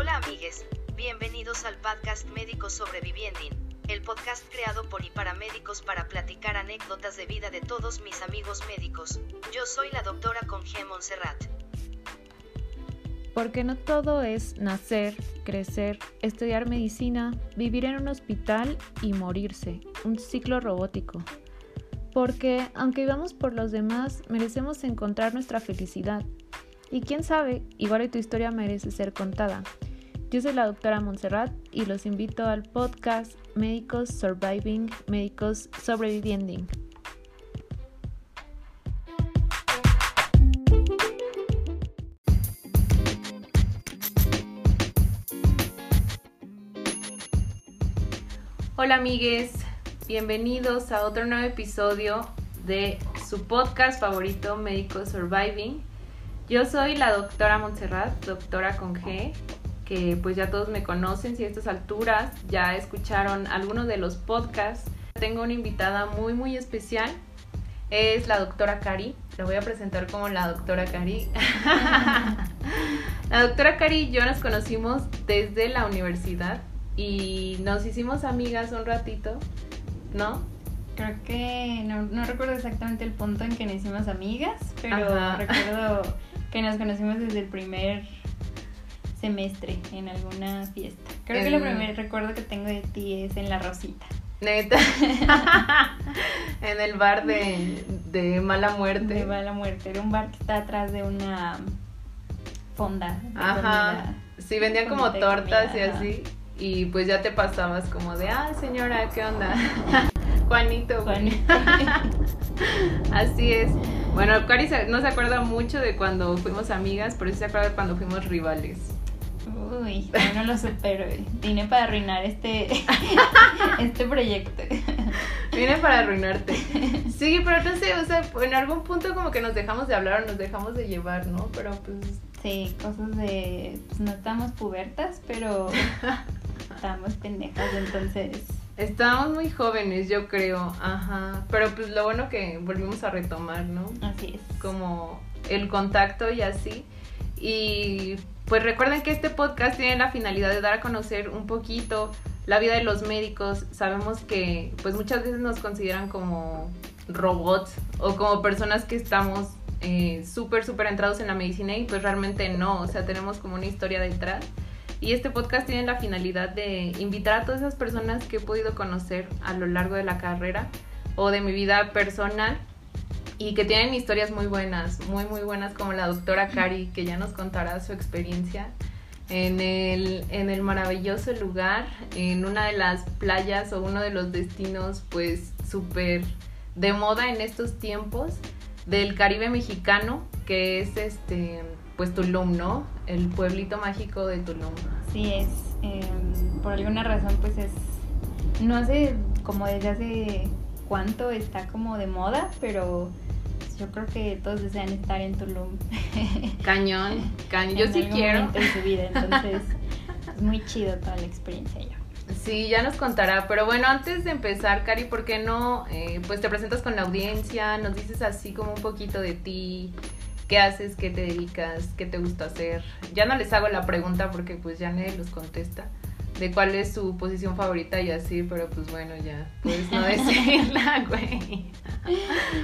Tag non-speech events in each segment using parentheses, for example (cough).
Hola amigues, bienvenidos al podcast Médicos Sobreviviendo, el podcast creado por y para médicos para platicar anécdotas de vida de todos mis amigos médicos. Yo soy la doctora Conge Montserrat. Porque no todo es nacer, crecer, estudiar medicina, vivir en un hospital y morirse, un ciclo robótico. Porque aunque vivamos por los demás, merecemos encontrar nuestra felicidad. Y quién sabe, igual tu historia merece ser contada. Yo soy la doctora Montserrat y los invito al podcast Médicos Surviving, Médicos Sobreviviendo. Hola amigues, bienvenidos a otro nuevo episodio de su podcast favorito Médicos Surviving. Yo soy la doctora Montserrat, doctora con G, que pues ya todos me conocen, si a estas alturas ya escucharon algunos de los podcasts. Tengo una invitada muy muy especial, es la doctora Cari, la voy a presentar como la doctora Cari. (laughs) la doctora Cari y yo nos conocimos desde la universidad y nos hicimos amigas un ratito, ¿no? Creo que no, no recuerdo exactamente el punto en que nos hicimos amigas, pero Ajá. recuerdo que nos conocimos desde el primer semestre en alguna fiesta. Creo que lo primer recuerdo que tengo de ti es en la Rosita. Neta. (laughs) en el bar de, de mala muerte. De mala muerte. Era un bar que está atrás de una fonda. de Ajá. comida. Sí, vendían como tortas y ajá. así. Y pues ya te pasabas como de, ah, señora, ¿qué onda? (laughs) Juanito. güey. Juan. (laughs) Así es. Bueno, Cari no se acuerda mucho de cuando fuimos amigas, pero sí se acuerda de cuando fuimos rivales. Uy, no lo supero. Vine para arruinar este, (laughs) este proyecto. Vine para arruinarte. (laughs) Sí, pero no sé, o sea, en algún punto como que nos dejamos de hablar o nos dejamos de llevar, ¿no? Pero pues Sí, cosas de. Pues no estamos pubertas, pero (laughs) estamos pendejas, entonces. estábamos muy jóvenes, yo creo. Ajá. Pero pues lo bueno que volvimos a retomar, ¿no? Así es. como el contacto y así. Y pues recuerden que este podcast tiene la finalidad de dar a conocer un poquito la vida de los médicos. Sabemos que pues muchas veces nos consideran como robots o como personas que estamos eh, súper, súper entrados en la medicina y pues realmente no, o sea, tenemos como una historia detrás. Y este podcast tiene la finalidad de invitar a todas esas personas que he podido conocer a lo largo de la carrera o de mi vida personal y que tienen historias muy buenas, muy muy buenas como la doctora Cari, que ya nos contará su experiencia en el, en el maravilloso lugar, en una de las playas o uno de los destinos pues súper de moda en estos tiempos del Caribe mexicano, que es este pues Tulum, ¿no? El pueblito mágico de Tulum. Así es. em, por alguna razón, pues es. No sé como desde hace cuánto está como de moda, pero yo creo que todos desean estar en Tulum. (laughs) Cañón, cañón. Yo en sí algún quiero. momento en su vida, entonces (laughs) es muy chido toda la experiencia ya. Sí, ya nos contará. Pero bueno, antes de empezar, Cari, ¿por qué no? eh, pues te presentas con la audiencia, nos dices así como un poquito de ti, qué haces, qué te dedicas, qué te gusta hacer. Ya no les hago la pregunta porque pues ya nadie los contesta de cuál es su posición favorita y así, pero pues bueno, ya puedes no decirla, (laughs) güey.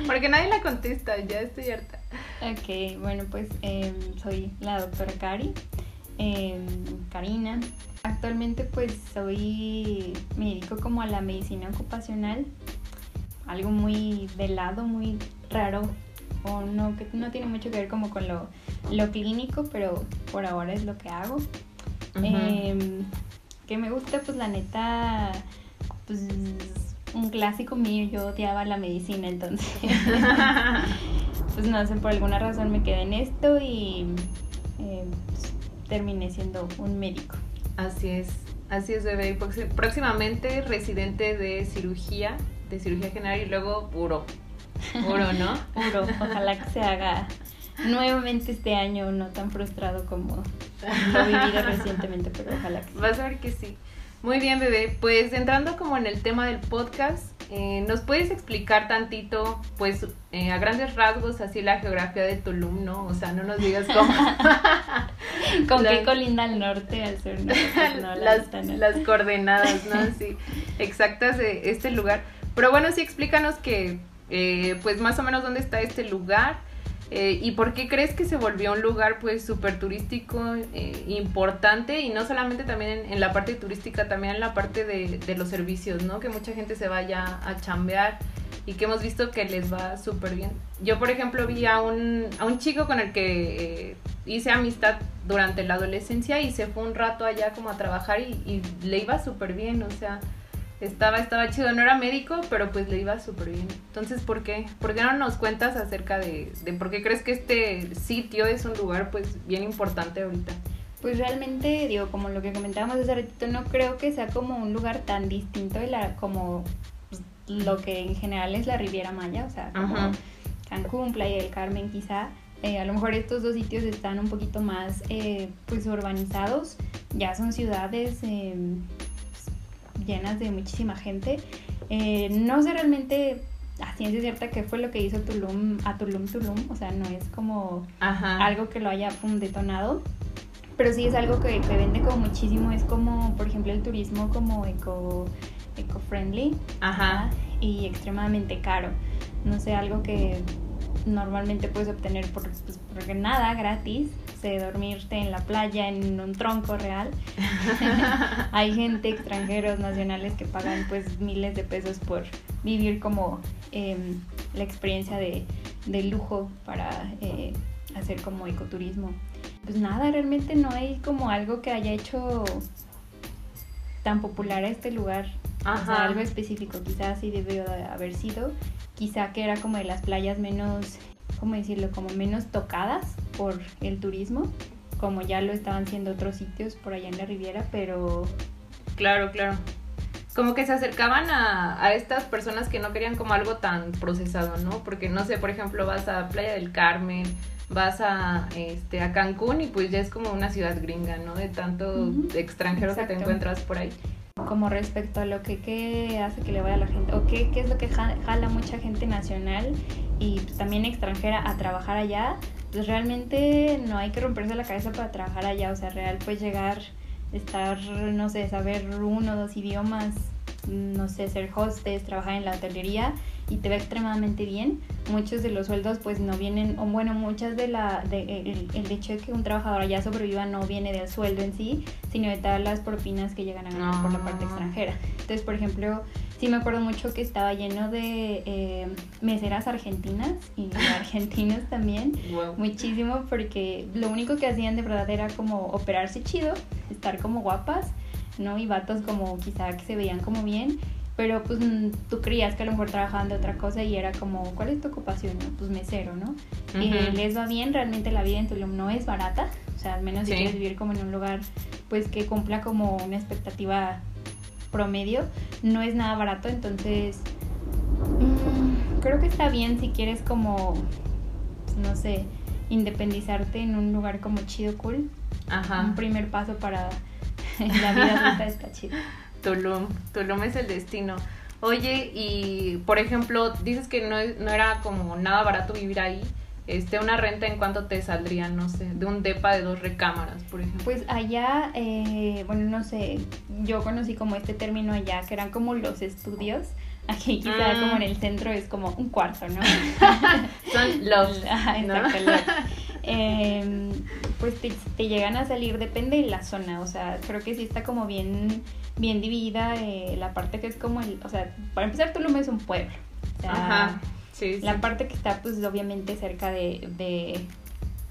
Porque nadie la contesta, ya estoy harta. Ok, bueno, pues em, soy la doctora Cari, em, Karina. Actualmente pues soy, me dedico como a la medicina ocupacional, algo muy de lado, muy raro, o no, que no tiene mucho que ver como con lo, lo clínico, pero por ahora es lo que hago. Em, que me gusta, pues la neta, pues un clásico mío, yo odiaba la medicina, entonces, (laughs) pues no sé, por alguna razón me quedé en esto y em, pues, terminé siendo un médico. Así es, así es, bebé. Y proxi- Próximamente residente de cirugía, de cirugía general y luego puro. Puro, (laughs) ¿no? Puro, ojalá que se haga nuevamente este año, no tan frustrado como lo he (laughs) vivido recientemente, pero ojalá que sí. Vas a ver que sí. Muy bien, bebé. Pues entrando como en el tema del podcast, eh, ¿nos puedes explicar tantito, pues, eh, a grandes rasgos, así la geografía de Tulum, ¿no? O sea, no nos digas cómo. (laughs) ¿Con qué colinda al norte, al sur? No, (laughs) pues no, las, las coordenadas, ¿no? Sí, exactas de este lugar. Pero bueno, sí, explícanos que, eh, pues, más o menos dónde está este lugar eh, ¿Y por qué crees que se volvió un lugar pues súper turístico eh, importante y no solamente también en, la parte turística, también en la parte de, los servicios, ¿no? Que mucha gente se vaya a chambear y que hemos visto que les va súper bien. Yo, por ejemplo, vi a un, a un chico con el que eh, hice amistad durante la adolescencia y se fue un rato allá como a trabajar y, y le iba súper bien, o sea estaba, estaba chido, no era médico, pero pues le iba súper bien. Entonces, ¿por qué? ¿Por qué no nos cuentas acerca de, de por qué crees que este sitio es un lugar pues bien importante ahorita? Pues realmente, digo, como lo que comentábamos hace ratito, no creo que sea como un lugar tan distinto de la, como pues, lo que en general es la Riviera Maya, o sea, como Cancún, Playa del Carmen quizá. Eh, a lo mejor estos dos sitios están un poquito más eh, pues urbanizados, ya son ciudades eh, llenas de muchísima gente. Eh, no sé realmente a ciencia cierta qué fue lo que hizo Tulum a Tulum Tulum, o sea, no es como algo que lo haya detonado, pero sí es algo que, que, vende como muchísimo, es como, por ejemplo, el turismo como eco, eco-friendly Ajá. y extremadamente caro. No sé, algo que normalmente puedes obtener por, pues, porque nada gratis, de dormirte en la playa en un tronco real. (laughs) Hay gente, extranjeros, nacionales que pagan pues miles de pesos por vivir como em, la experiencia de, de lujo para eh, hacer como ecoturismo. Pues nada, realmente no hay como algo que haya hecho tan popular a este lugar. O sea, algo específico, quizás sí debió haber sido. Quizá que era como de las playas menos ¿cómo decirlo?, como menos tocadas por el turismo, como ya lo estaban siendo otros sitios por allá en la Riviera, pero... Claro, claro. Como que se acercaban a, a estas personas que no querían como algo tan procesado, ¿no? Porque, no sé, por ejemplo, vas a Playa del Carmen, vas a, este, a Cancún y pues ya es como una ciudad gringa, ¿no? De tanto extranjero que te encuentras por ahí como respecto a lo que qué hace que le vaya a la gente o qué, qué es lo que jala mucha gente nacional y pues, también extranjera a trabajar allá, pues realmente no hay que romperse la cabeza para trabajar allá, o sea, real pues llegar, estar, no sé, saber uno o dos idiomas, no sé, ser hostes, trabajar en la hotelería y te va extremadamente bien. Muchos de los sueldos pues no vienen, o bueno, muchas de la, de, el, el, hecho de que un trabajador allá sobreviva no viene del sueldo en sí, sino de todas las propinas que llegan a ganar por la parte ah. extranjera. Entonces, por ejemplo, sí me acuerdo mucho que estaba lleno de eh, meseras argentinas y (laughs) argentinos también, muchísimo, porque lo único que hacían de verdad era como operarse chido, estar como guapas, ¿no? Y vatos como quizá que se veían como bien pero pues mm, tú creías que a lo mejor trabajaban de otra cosa y era como, ¿cuál es tu ocupación? Pues mesero, ¿no? Y les va bien, realmente la vida en Tulum no es barata, o sea, al menos si quieres vivir como en un lugar pues que cumpla como una expectativa promedio, no es nada barato, entonces mm, creo que está bien si quieres como, pues, no sé, independizarte en un lugar como chido, cool. Ajá. Un primer paso para (laughs) la vida adulta está chido. Tulum. Tulum es el destino. Oye, y por ejemplo, dices que no, no era como nada barato vivir ahí. Este, una renta en cuánto te saldría, no sé, de un depa de dos recámaras, por ejemplo. Pues allá, eh, bueno, no sé, yo conocí como este término allá, que eran como los estudios. (laughs) Aquí quizá como en el centro es como un cuarto, ¿no? (laughs) Son (laughs) los. exacto, em, pues te, te, llegan a salir, depende de la zona, o sea, creo que sí está como bien bien dividida eh, la parte que es como el, o sea, para empezar Tulum es un pueblo. Ajá. Sí, La parte que está pues obviamente cerca de, de,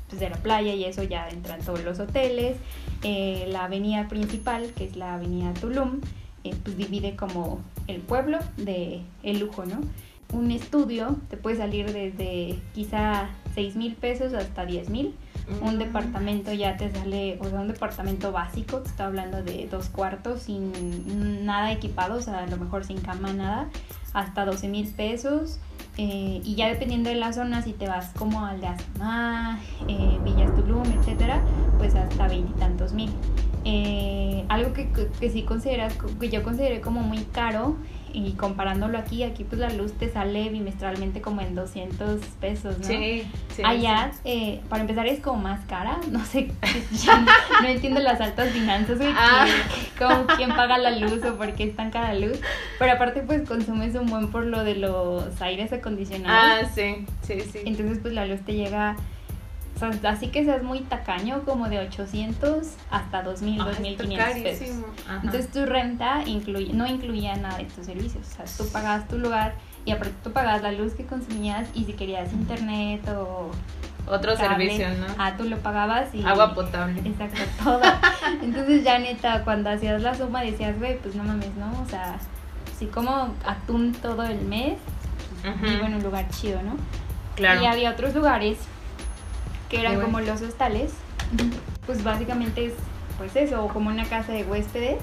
pues, de la playa y eso ya entran todos los hoteles. Eh, la avenida principal, que es la avenida Tulum, eh, pues divide como el pueblo de el lujo, ¿no? Un estudio te puede salir desde quizá 6 mil pesos hasta 10 mil un departamento ya te sale, o sea, un departamento básico, te estoy hablando de dos cuartos sin nada equipado, o sea, a lo mejor sin cama, nada, hasta 12 mil pesos. Eh, y ya dependiendo de la zona, si te vas como al de eh, Villas Tulum, etcétera, pues hasta veintitantos mil. Eh, algo que, que, sí consideras, que yo consideré como muy caro y comparándolo aquí, aquí pues la luz te sale bimestralmente como en 200 pesos, ¿no? Sí, sí. Allá, Eh, para empezar, es como más cara, (laughs) no sé, (laughs) no entiendo las altas finanzas, güey, Ah. como quién paga la luz o por qué es tan cara la luz, pero aparte pues consumes un buen por lo de los aires acondicionados, Ah, sí, sí, sí. entonces pues la luz te llega... O sea, así que seas muy tacaño, como de 800 hasta 2000, Ay, 2500 está pesos. Ajá. Entonces tu renta incluye, no incluía nada de tus servicios. O sea, tú pagabas tu lugar y aparte tú pagabas la luz que consumías y si querías internet o Otro cable, servicio, ¿no? Ah, tú lo pagabas y... Agua potable. Exacto, todo. (laughs) Entonces ya neta, cuando hacías la suma decías, güey, pues no mames, ¿no? O sea, si como atún todo el mes, Ujú. vivo en un lugar chido, ¿no? Claro. Y había otros lugares que eran como los hostales. Pues básicamente es pues eso, como una casa de huéspedes.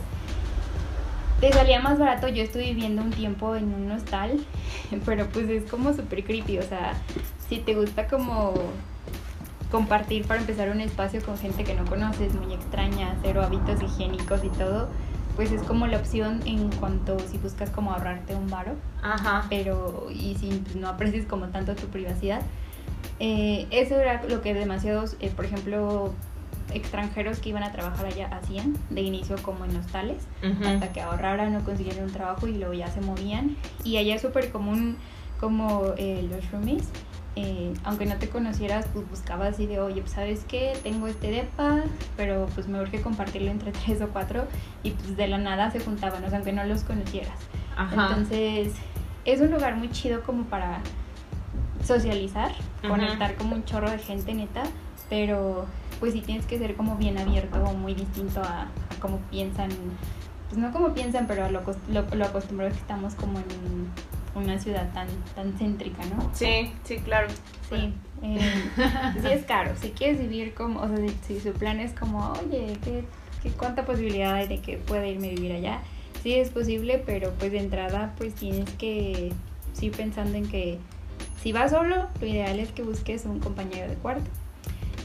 Te salía más barato, yo estuve viviendo un tiempo en un hostal, (laughs) pero pues es como súper creepy, o sea, si te gusta como compartir para empezar un espacio con gente que no conoces, muy extraña, cero hábitos higiénicos y todo, pues es como la opción en cuanto si buscas como ahorrarte un varo Ajá. pero y si no aprecias como tanto tu privacidad. Eh, eso era lo que demasiados, eh, por ejemplo, extranjeros que iban a trabajar allá hacían, de inicio como en hostales, Ujú. hasta que ahorraran o consiguieran un trabajo y luego ya se movían. Y allá es súper común como eh, los roomies, eh, aunque no te conocieras, pues buscabas así de, oye, pues sabes qué, tengo este depa, pero pues me urge compartirlo entre (laughs) tres o cuatro, y pues de la nada se juntaban, o sea, aunque no los conocieras. Ajá. Entonces, es un lugar muy chido como para socializar, conectar como un chorro de gente neta, pero pues sí tienes que ser como bien abierto o muy distinto a, a cómo piensan, pues no como piensan, pero a lo, lo, lo acostumbrados que estamos como en una ciudad tan, tan céntrica, ¿no? Sí, sí, claro. Sí, eh, sí es caro. Si quieres vivir como, o sea, si, si su plan es como, oye, ¿qué, qué, ¿cuánta posibilidad hay de que pueda irme a vivir allá? Sí es posible, pero pues de entrada pues tienes que sí pensando en que si vas solo, lo ideal es que busques un compañero de cuarto.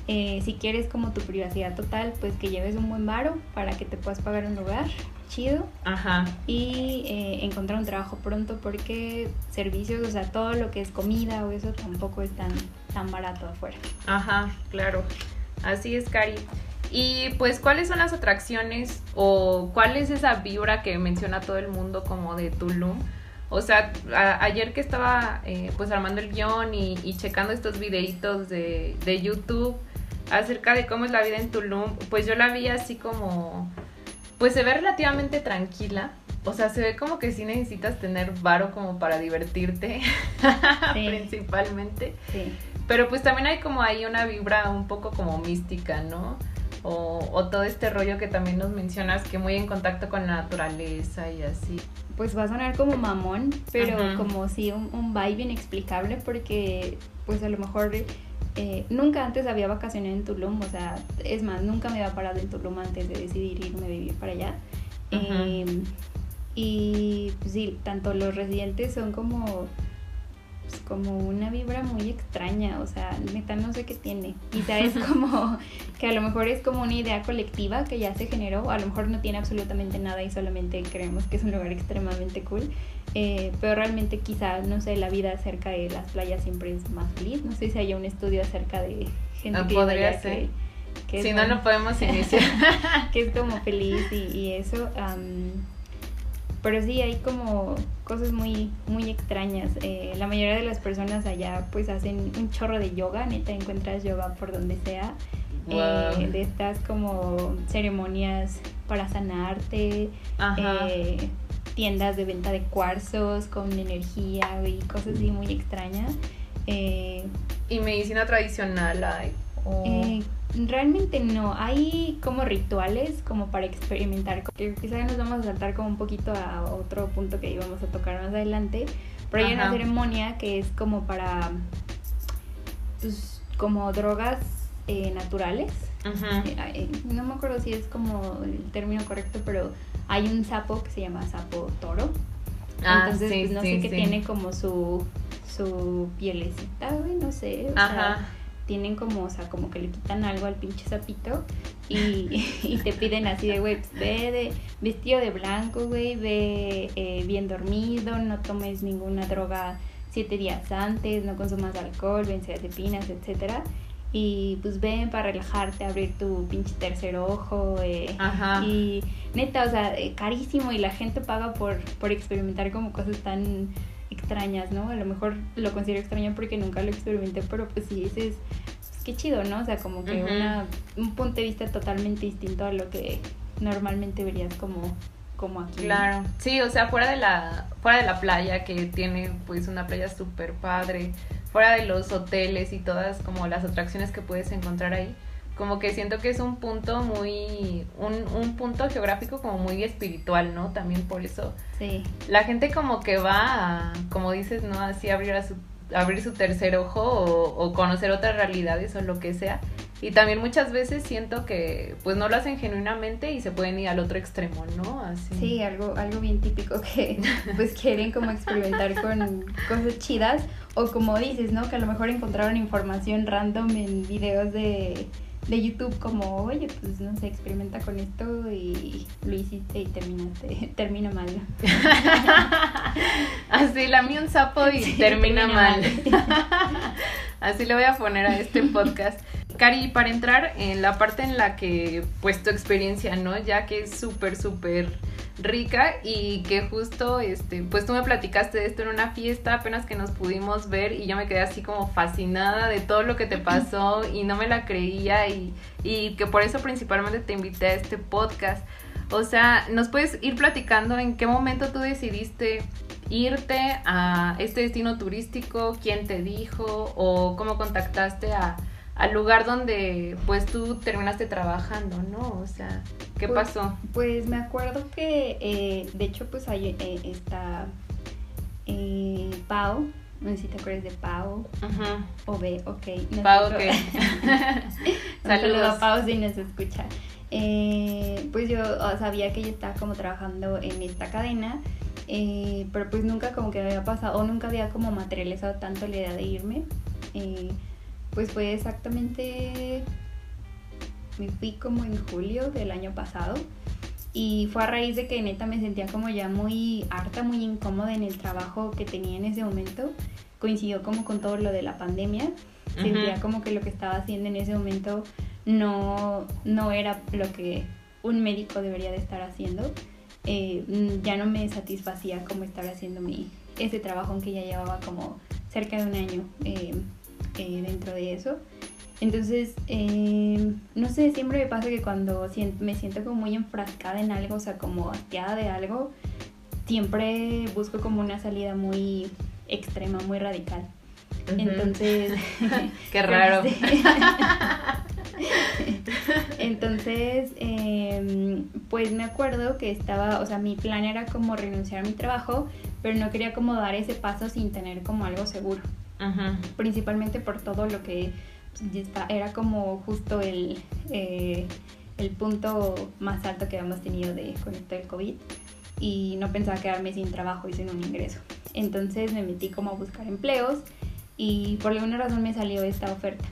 Eh, si quieres como tu privacidad total, pues que lleves un buen varo para que te puedas pagar un lugar chido Ajá. y eh, encontrar un trabajo pronto porque servicios, o sea, todo lo que es comida o eso tampoco es tan, tan barato afuera. Ajá, claro. Así es, Cari. Y pues, ¿cuáles son las atracciones o cuál es esa vibra que menciona todo el mundo como de Tulum? O sea, a- ayer que estaba eh, pues armando el guion y, y checando estos videitos de, de YouTube acerca de cómo es la vida en Tulum, pues yo la vi así como, pues se ve relativamente tranquila. O sea, se ve como que sí necesitas tener varo como para divertirte, (laughs) Sí. principalmente. Sí. Pero pues también hay como ahí una vibra un poco como mística, ¿no? O, o todo este rollo que también nos mencionas, que muy en contacto con la naturaleza y así. Pues va a sonar como mamón, pero Ajá. como sí un, un vibe inexplicable porque pues a lo mejor eh, nunca antes había vacacionado en Tulum, o sea, es más, nunca me había parado en Tulum antes de decidir irme a vivir para allá. Eh, y pues, sí, tanto los residentes son como pues, como una vibra muy extraña, o sea, neta no sé qué tiene. Quizá es (laughs) como que a lo mejor es como una idea colectiva que ya se generó, o a lo mejor no tiene absolutamente nada y solamente creemos que es un lugar extremadamente cool. Eh, pero realmente quizá, no sé, la vida cerca de las playas siempre es más feliz. No sé si haya un estudio acerca de gente Ah, que podría ser. que, que Si no, no podemos iniciar. (laughs) que es como feliz y, y eso. am, pero sí, hay como cosas muy, muy extrañas. Eh, la mayoría de las personas allá pues hacen un chorro de yoga, neta encuentras yoga por donde sea. Wow. Eh, de estas como ceremonias para sanarte, eh, tiendas de venta de cuarzos con energía y cosas así muy extrañas. Eh, y medicina tradicional hay. o- eh, realmente no, hay como rituales como para experimentar, que quizás nos vamos a saltar como un poquito a otro punto que íbamos a tocar más adelante, pero hay una Ajá. ceremonia que es como para, pues, como drogas eh, naturales, Ujú. Eh, no me acuerdo si es como el término correcto, pero hay un sapo que se llama sapo toro, Ah, entonces sí, pues, no sí, sé qué sí. tiene como su, su pielecita, güey, no sé, o sea, Ajá. Tienen como, o sea, como que le quitan algo al pinche sapito y, (laughs) y te piden así de, güey, pues ve de vestido de blanco, güey, ve eh, bien dormido, no tomes ninguna droga siete días antes, no consumas alcohol, benzodiazepinas, etcétera. Y pues ven para relajarte, abrir tu pinche tercer ojo. Eh, Ajá. Y neta, o sea, eh, carísimo y la gente paga por, por experimentar como cosas tan extrañas, ¿no? A lo mejor lo considero extraño porque nunca lo experimenté, pero pues sí, dices, pues qué chido, ¿no? O sea, como que una, un punto de vista totalmente distinto a lo que normalmente verías como, como aquí. Claro, sí, o sea, fuera de la, fuera de la playa, que tiene pues una playa súper padre, fuera de los hoteles y todas como las atracciones que puedes encontrar ahí, como que siento que es un punto muy, un, un punto geográfico como muy espiritual, ¿no? También por eso Sí. la gente como que va a, como dices, ¿no? Así abrir, a su, abrir su tercer ojo o, o conocer otras realidades o lo que sea. Y también muchas veces siento que pues no lo hacen genuinamente y se pueden ir al otro extremo, ¿no? Así. Sí, algo, algo bien típico que pues quieren como experimentar con cosas chidas o como dices, ¿no? Que a lo mejor encontraron información random en videos de, de YouTube como, oye, pues no sé, experimenta con esto y lo hiciste y terminaste, (laughs) termina mal. (laughs) Así, lamí un sapo y Sí, termina, termina mal. mal. (laughs) Así le voy a poner a este podcast. Cari, para entrar en la parte en la que, pues, tu experiencia, ¿no? Ya que es súper, súper rica y que justo, este, pues tú me platicaste de esto en una fiesta apenas que nos pudimos ver y yo me quedé así como fascinada de todo lo que te pasó y no me la creía y, y que por eso principalmente te invité a este podcast. O sea, ¿nos puedes ir platicando en qué momento tú decidiste irte a este destino turístico? ¿Quién te dijo? ¿O cómo contactaste a, al lugar donde pues tú terminaste trabajando, ¿no? O sea, ¿qué Pues- pasó? Pues me acuerdo que, eh, de hecho, pues hay eh, esta eh, Pau, no sé si te acuerdas de Pau Ajá. o B, ok. Pau, ok. (laughs) Un saludo Saludos. a Pau si nos escucha. Eh, pues yo sabía que ella estaba como trabajando en esta cadena, eh, pero pues nunca como que me había pasado, o nunca había como materializado tanto la idea de irme. Eh, pues fue exactamente, me fui como en julio del año pasado. Y fue a raíz de que neta me sentía como ya muy harta, muy incómoda en el trabajo que tenía en ese momento. Coincidió como con todo lo de la pandemia. Sentía como que lo que estaba haciendo en ese momento no, no era lo que un médico debería de estar haciendo. Eh, mm, ya no me satisfacía como estar haciendo mi, ese trabajo, aunque ya llevaba como cerca de un año eh, eh, dentro de eso. Entonces, eh, no sé, siempre me pasa que cuando me siento como muy enfrascada en algo, o sea, como hastiada de algo, siempre busco como una salida muy extrema, muy radical. Entonces... (laughs) Qué (laughs) raro. Sí. (laughs) Entonces, em, pues me acuerdo que estaba, o sea, mi plan era como renunciar a mi trabajo, pero no quería como dar ese paso sin tener como algo seguro, Principalmente por todo lo que pues, era como justo el, eh, el punto más alto que habíamos tenido de, con esto del COVID y no pensaba quedarme sin trabajo y sin un ingreso. Entonces me metí como a buscar empleos y por alguna razón me salió esta oferta,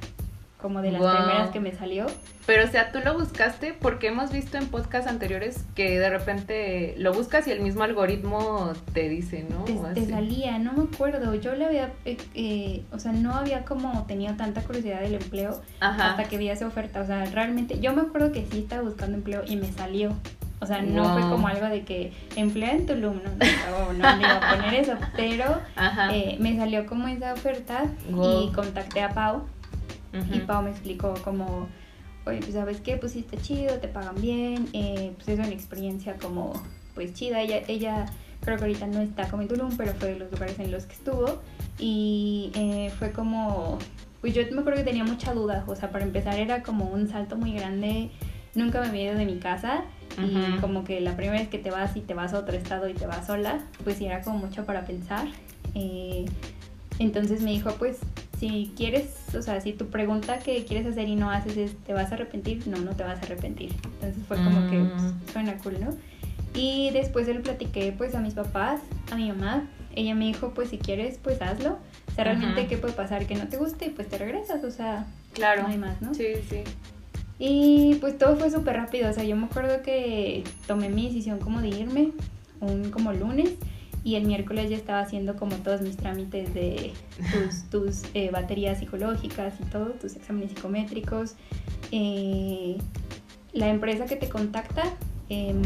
como de las primeras que me salió. Pero, o sea, tú lo buscaste porque hemos visto en podcasts anteriores que de repente lo buscas y el mismo algoritmo te dice, ¿no? te, te salía, no me acuerdo, yo le había, eh, eh, o sea, no había como tenido tanta curiosidad del empleo Ajá. hasta que vi esa oferta, o sea, realmente, yo me acuerdo que sí estaba buscando empleo y me salió, o sea, no fue como algo de que emplea en Tulum, no, no, no le iba a poner eso, pero (laughs) eh, me salió como esa oferta Wow. y contacté a Pau y Ujú. Pau me explicó como, oye, pues sabes qué, pues sí está chido, te pagan bien, eh, pues es una experiencia como, pues chida, ella, ella creo que ahorita no está como en Tulum, pero fue de los lugares en los que estuvo y eh, fue como, pues yo me acuerdo que tenía mucha duda, o sea, para empezar era como un salto muy grande, nunca me había ido de mi casa y Ujú. como que la primera vez que te vas y te vas a otro estado y te vas sola, pues sí era como mucho para pensar. eh, entonces me dijo, pues si quieres, o sea, si tu pregunta que quieres hacer y no haces es, ¿te vas a arrepentir? No, no te vas a arrepentir. Entonces fue como que pues, suena cool, ¿no? Y después se lo platiqué pues a mis papás, a mi mamá. Ella me dijo, pues si quieres, pues hazlo. O sea, realmente Ajá. qué puede pasar que no te guste y pues te regresas. O sea, Claro. No hay más, ¿no? Sí, sí. Y pues todo fue súper rápido, o sea, yo me acuerdo que tomé mi decisión como de irme un como lunes y el miércoles ya estaba haciendo como todos mis trámites de tus, (laughs) tus eh, baterías psicológicas y todo, tus exámenes psicométricos. Eh, la empresa que te contacta em,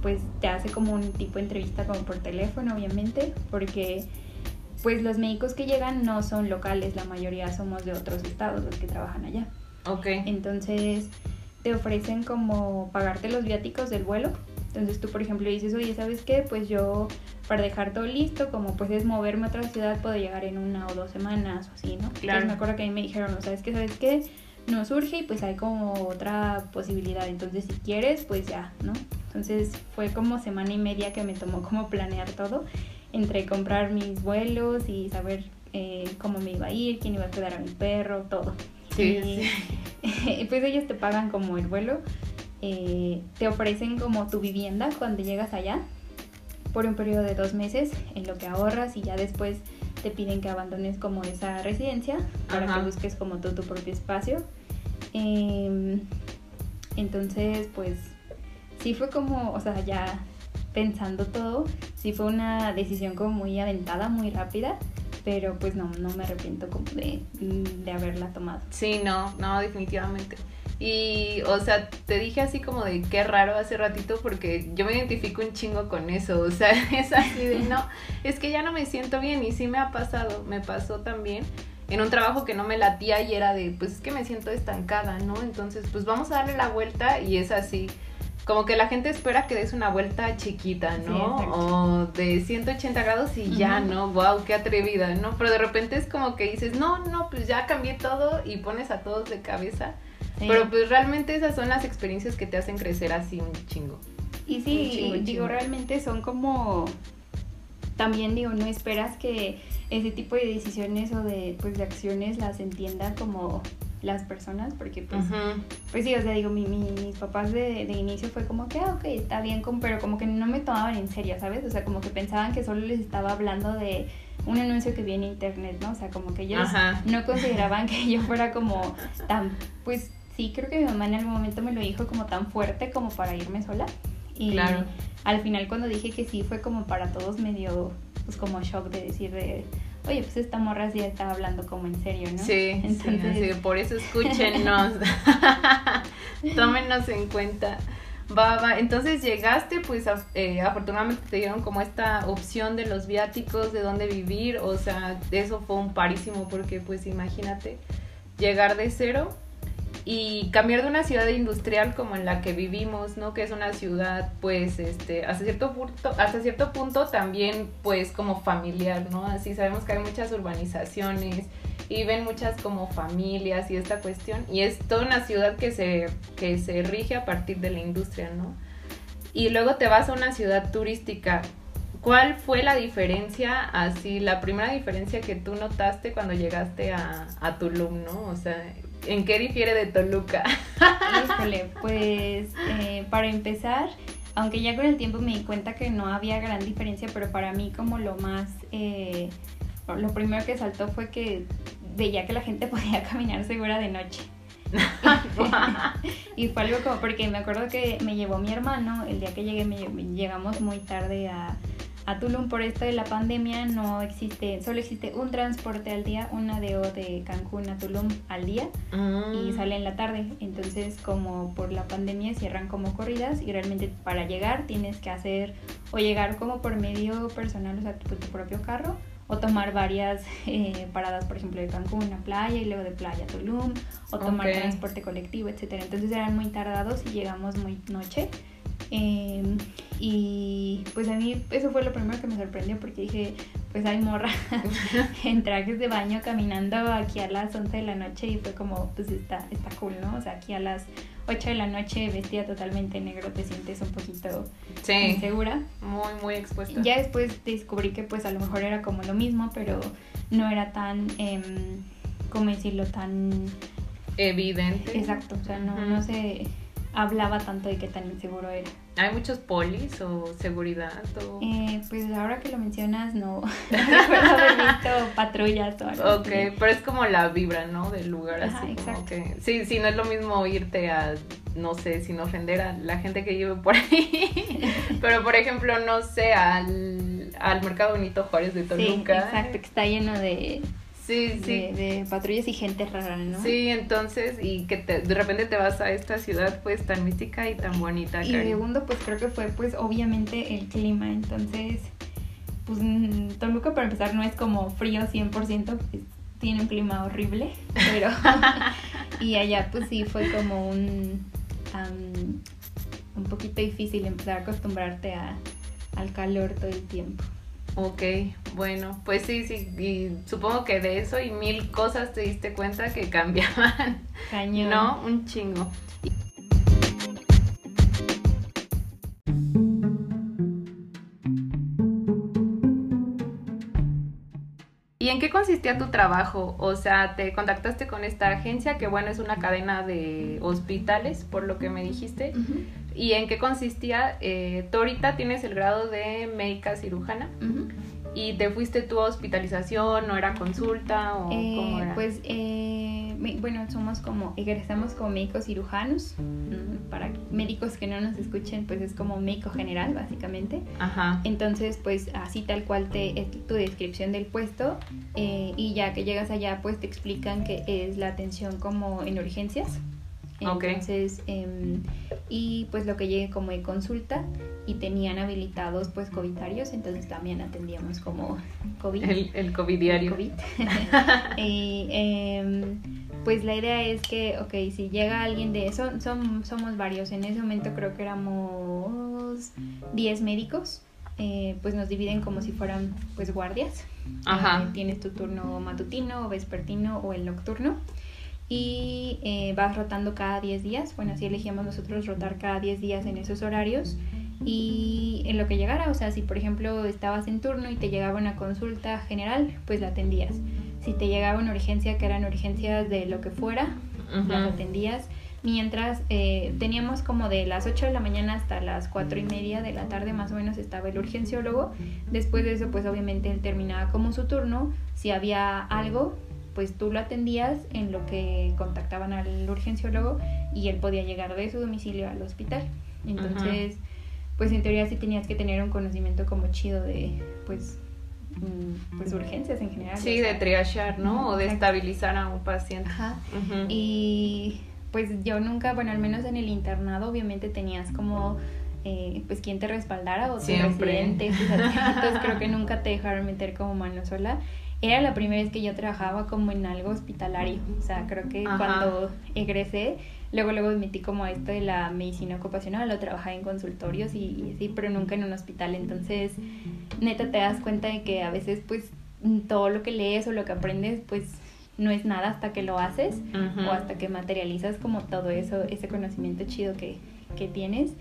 pues te hace como un tipo de entrevista como por teléfono, obviamente, porque pues los médicos que llegan no son locales, la mayoría somos de otros estados los que trabajan allá. Ok. Entonces te ofrecen como pagarte los viáticos del vuelo. Entonces tú, por ejemplo, dices, oye, ¿sabes qué? Pues yo, para dejar todo listo, como pues es moverme a otra ciudad, puedo llegar en una o dos semanas o así, ¿no? Claro. Entonces me acuerdo que a mí me dijeron, ¿no sabes qué? ¿Sabes qué? No surge y pues hay como otra posibilidad. Entonces si quieres, pues ya, ¿no? Entonces fue como semana y media que me tomó como planear todo, entre comprar mis vuelos y saber eh, cómo me iba a ir, quién iba a cuidar a mi perro, todo. Sí, Y- (laughs) pues ellos te pagan como el vuelo, eh, te ofrecen como tu vivienda cuando llegas allá por un periodo de dos meses en lo que ahorras y ya después te piden que abandones como esa residencia para Ajá. que busques como tú tu propio espacio. Em, entonces pues sí fue como, o sea, ya pensando todo, sí fue una decisión como muy aventada, muy rápida, pero pues no, no me arrepiento como de, de haberla tomado. Sí, no, no, definitivamente. Y, o sea, te dije así como de qué raro hace ratito porque yo me identifico un chingo con eso. O sea, (laughs) es así de no, es que ya no me siento bien y sí me ha pasado, me pasó también en un trabajo que no me latía y era de, pues es que me siento estancada, ¿no? Entonces, pues vamos a darle la vuelta y es así. Como que la gente espera que des una vuelta chiquita, ¿no? o de 180 grados y ya. ¿no? Wow, qué atrevida, ¿no? Pero de repente es como que dices, no, no, pues ya cambié todo y pones a todos de cabeza. Sí. Pero pues realmente esas son las experiencias que te hacen crecer así un chingo. Y Un sí, chingo, un digo, chingo. realmente son como, también digo, no esperas que ese tipo de decisiones o de, pues, de acciones las entiendan como las personas, porque pues, pues sí, o sea, digo, mi, mi- mis papás de, de inicio fue como que, ah, ok, está bien, com- pero como que no me tomaban en serio, ¿sabes? O sea, como que pensaban que solo les estaba hablando de un anuncio que vi en internet, ¿no? O sea, como que ellos Ajá. no consideraban que yo fuera como tan, pues sí, creo que mi mamá en algún momento me lo dijo como tan fuerte como para irme sola. Y Claro. al final cuando dije que sí fue como para todos medio, pues como shock de decir de, oye, pues esta morra sí estaba hablando como en serio, ¿no? Sí, Entonces- sí, por eso escúchenos. (laughs) Tómenos en cuenta. Va, va. Entonces llegaste, pues af- eh, afortunadamente te dieron como esta opción de los viáticos, de dónde vivir. O sea, eso fue un parísimo porque pues imagínate llegar de cero y cambiar de una ciudad industrial como en la que vivimos, ¿no? Que es una ciudad, pues, este, hasta cierto punto, hasta cierto punto también, pues, como familiar, ¿no? Así sabemos que hay muchas urbanizaciones y ven muchas como familias y esta cuestión y es toda una ciudad que se que se rige a partir de la industria, ¿no? Y luego te vas a una ciudad turística. ¿Cuál fue la diferencia, así, la primera diferencia que tú notaste cuando llegaste a, a Tulum, ¿no? O sea, ¿en qué difiere de Toluca? (laughs) Híjole, pues eh, para empezar, aunque ya con el tiempo me di cuenta que no había gran diferencia, pero para mí como lo más, eh, lo primero que saltó fue que veía que la gente (laughs) podía caminar segura de noche. (laughs) y fue algo como, porque me acuerdo que me llevó mi hermano, el día que llegué, me, lle- llegamos muy tarde a, a Tulum por esto de la pandemia, no existe, solo existe un transporte al día, una de O de Cancún a Tulum al día y sale en la tarde. Entonces, como por la pandemia cierran como corridas y realmente para llegar tienes que hacer o llegar como por medio personal, o sea, tu, tu propio carro, o tomar varias (laughs) eh, paradas, por ejemplo, de Cancún a playa y luego de playa a Tulum, o tomar transporte colectivo, etcétera. Entonces eran muy tardados y llegamos muy noche. Eh, y pues a mí eso fue lo primero que me sorprendió porque dije, pues hay morra (laughs) en trajes de baño caminando aquí a las 11 de la noche y fue como, pues está, está cool, ¿no? O sea, aquí a las 8 de la noche vestida totalmente negro te sientes un poquito Sí, insegura. muy, muy expuesta. Ya después descubrí que pues a lo mejor era como lo mismo, pero no era tan, em, ¿cómo decirlo? Tan Evidente. exacto, o sea, no, Ujú. no se... hablaba tanto de qué tan inseguro era. ¿Hay muchos polis o seguridad? O... Eh, pues ahora que lo mencionas, no, (laughs) no recuerdo haber visto patrullas o algo Ok, así. pero es como la vibra, ¿no? Del lugar Ajá, así. exacto. que- Sí, sí, no es lo mismo irte a, no sé, sin ofender a la gente que vive por ahí. (laughs) pero por ejemplo, no sé, al, al Mercado Benito Juárez de Sí, Toluca. exacto, que está lleno de, Sí, sí. de, patrullas y gente rara, ¿no? Sí, entonces, y que te- de repente te vas a esta ciudad pues tan mística y tan bonita. Y Cari. segundo, pues creo que fue pues obviamente el clima, entonces, pues mm, Toluca para empezar no es como frío 100%, pues tiene un clima horrible, pero (laughs) y allá pues sí fue como un am, un poquito difícil empezar a acostumbrarte a, al calor todo el tiempo. Ok, bueno, pues sí, sí, y supongo que de eso y mil cosas te diste cuenta que cambiaban, Cañón. ¿no? Un chingo. ¿Y en qué consistía tu trabajo? O sea, te contactaste con esta agencia, que bueno, es una cadena de hospitales, por lo que me dijiste. Ujú, ¿Y en qué consistía? Eh, tú ahorita tienes el grado de médica cirujana ujú. y te fuiste tú a hospitalización, no era consulta o Eh, cómo era. Pues, eh, bueno, somos como, egresamos como médicos cirujanos. Para médicos que no nos escuchen, pues es como médico general, básicamente. Ajá. Entonces, pues así tal cual te, es tu descripción del puesto. eh, y ya que llegas allá, pues te explican que es la atención como en urgencias. Entonces, em, y pues lo que llegue como de consulta y tenían habilitados pues covidarios, entonces también atendíamos como COVID. El, el COVID diario. (laughs) COVID. y em, pues la idea es que, ok, si llega alguien de eso, son, somos varios, en ese momento creo que éramos 10 médicos, eh, pues nos dividen como si fueran pues guardias. Ajá. Eh, tienes tu turno matutino, vespertino o el nocturno. Y eh, vas rotando cada 10 días. Bueno, así elegíamos nosotros rotar cada 10 días en esos horarios. Y en lo que llegara, o sea, si por ejemplo estabas en turno y te llegaba una consulta general, pues la atendías. Si te llegaba una urgencia que eran urgencias de lo que fuera, Ujú. las atendías. Mientras eh, teníamos como de las 8 de la mañana hasta las 4 y media de la tarde más o menos estaba el urgenciólogo. Después de eso pues obviamente él terminaba como su turno. Si había algo pues tú lo atendías en lo que contactaban al urgenciólogo y él podía llegar de su domicilio al hospital. Entonces pues en teoría sí tenías que tener un conocimiento como chido de pues, mm, pues urgencias en general. Sí, o de triagear, ¿no? O de Exacto. estabilizar a un paciente. Ajá. Y pues yo nunca, bueno, al menos en el internado, obviamente tenías como, eh, pues, quien te respaldara o tus Siempre. residentes, tus (laughs) asistentes, creo que nunca te dejaron meter como mano sola. Era la primera vez que yo trabajaba como en algo hospitalario, o sea, creo que Ajá. cuando egresé, luego luego metí como esto de la medicina ocupacional, lo trabajaba en consultorios y, y así, pero nunca en un hospital, entonces neta te das cuenta de que a veces pues todo lo que lees o lo que aprendes pues no es nada hasta que lo haces o hasta que materializas como todo eso, ese conocimiento chido que, que tienes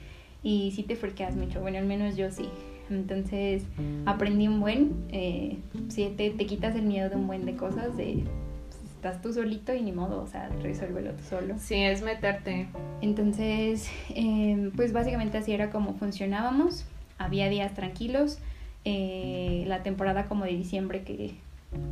y sí te friqueas mucho, bueno, al menos yo sí. Entonces aprendí un buen, eh, sí, te, te quitas el miedo de un buen de cosas, de pues, estás tú solito y ni modo, o sea, resuélvelo tú solo. Sí, es meterte. Entonces, eh, pues básicamente así era como funcionábamos. Había días tranquilos. eh, la temporada como de diciembre, que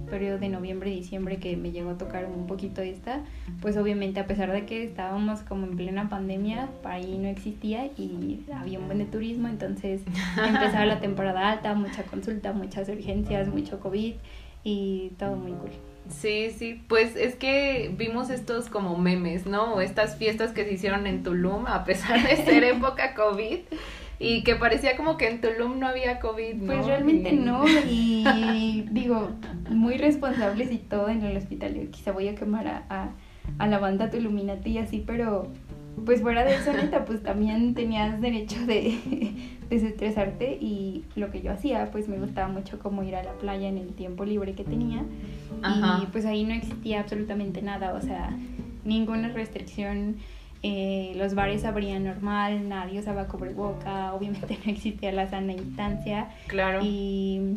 periodo de noviembre y diciembre que me llegó a tocar un poquito esta, pues obviamente a pesar de que estábamos como en plena pandemia, para ahí no existía y había un buen de turismo, entonces (laughs) empezaba la temporada alta, mucha consulta, muchas urgencias, mucho COVID y todo muy cool. Sí, sí, pues es que vimos estos como memes, ¿no? Estas fiestas que se hicieron en Tulum, a pesar de ser (laughs) época COVID, y que parecía como que en Tulum no había COVID, ¿no? Pues realmente Y- no, y (laughs) digo, muy responsables y todo en el hospital. Yo Quizá voy a quemar a, a, a la banda Tuluminati y así, pero pues fuera de eso, neta, pues también tenías derecho de desestresarte y lo que yo hacía, pues me gustaba mucho como ir a la playa en el tiempo libre que tenía Ajá. y pues ahí no existía absolutamente nada, o sea, ninguna restricción. Eh, los bares abrían normal, nadie usaba cubreboca, (laughs) obviamente no existía la sana distancia Claro. y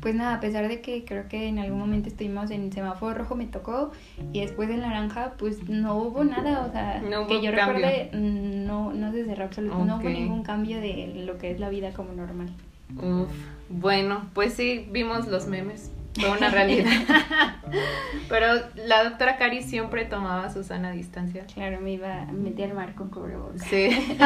pues nada, a pesar de que creo que en algún momento estuvimos en semáforo rojo, me tocó, y después en naranja, pues no hubo nada, o sea, No que yo cambio. recuerde, mm, no, no se cerró absolutamente, no hubo ningún cambio de lo que es la vida como normal. Uf, bueno, pues sí, vimos los memes. Fue una realidad. (laughs) Pero la doctora Cari siempre tomaba su sana distancia. Claro, me iba a meter al mar con cubrebocas. Sí.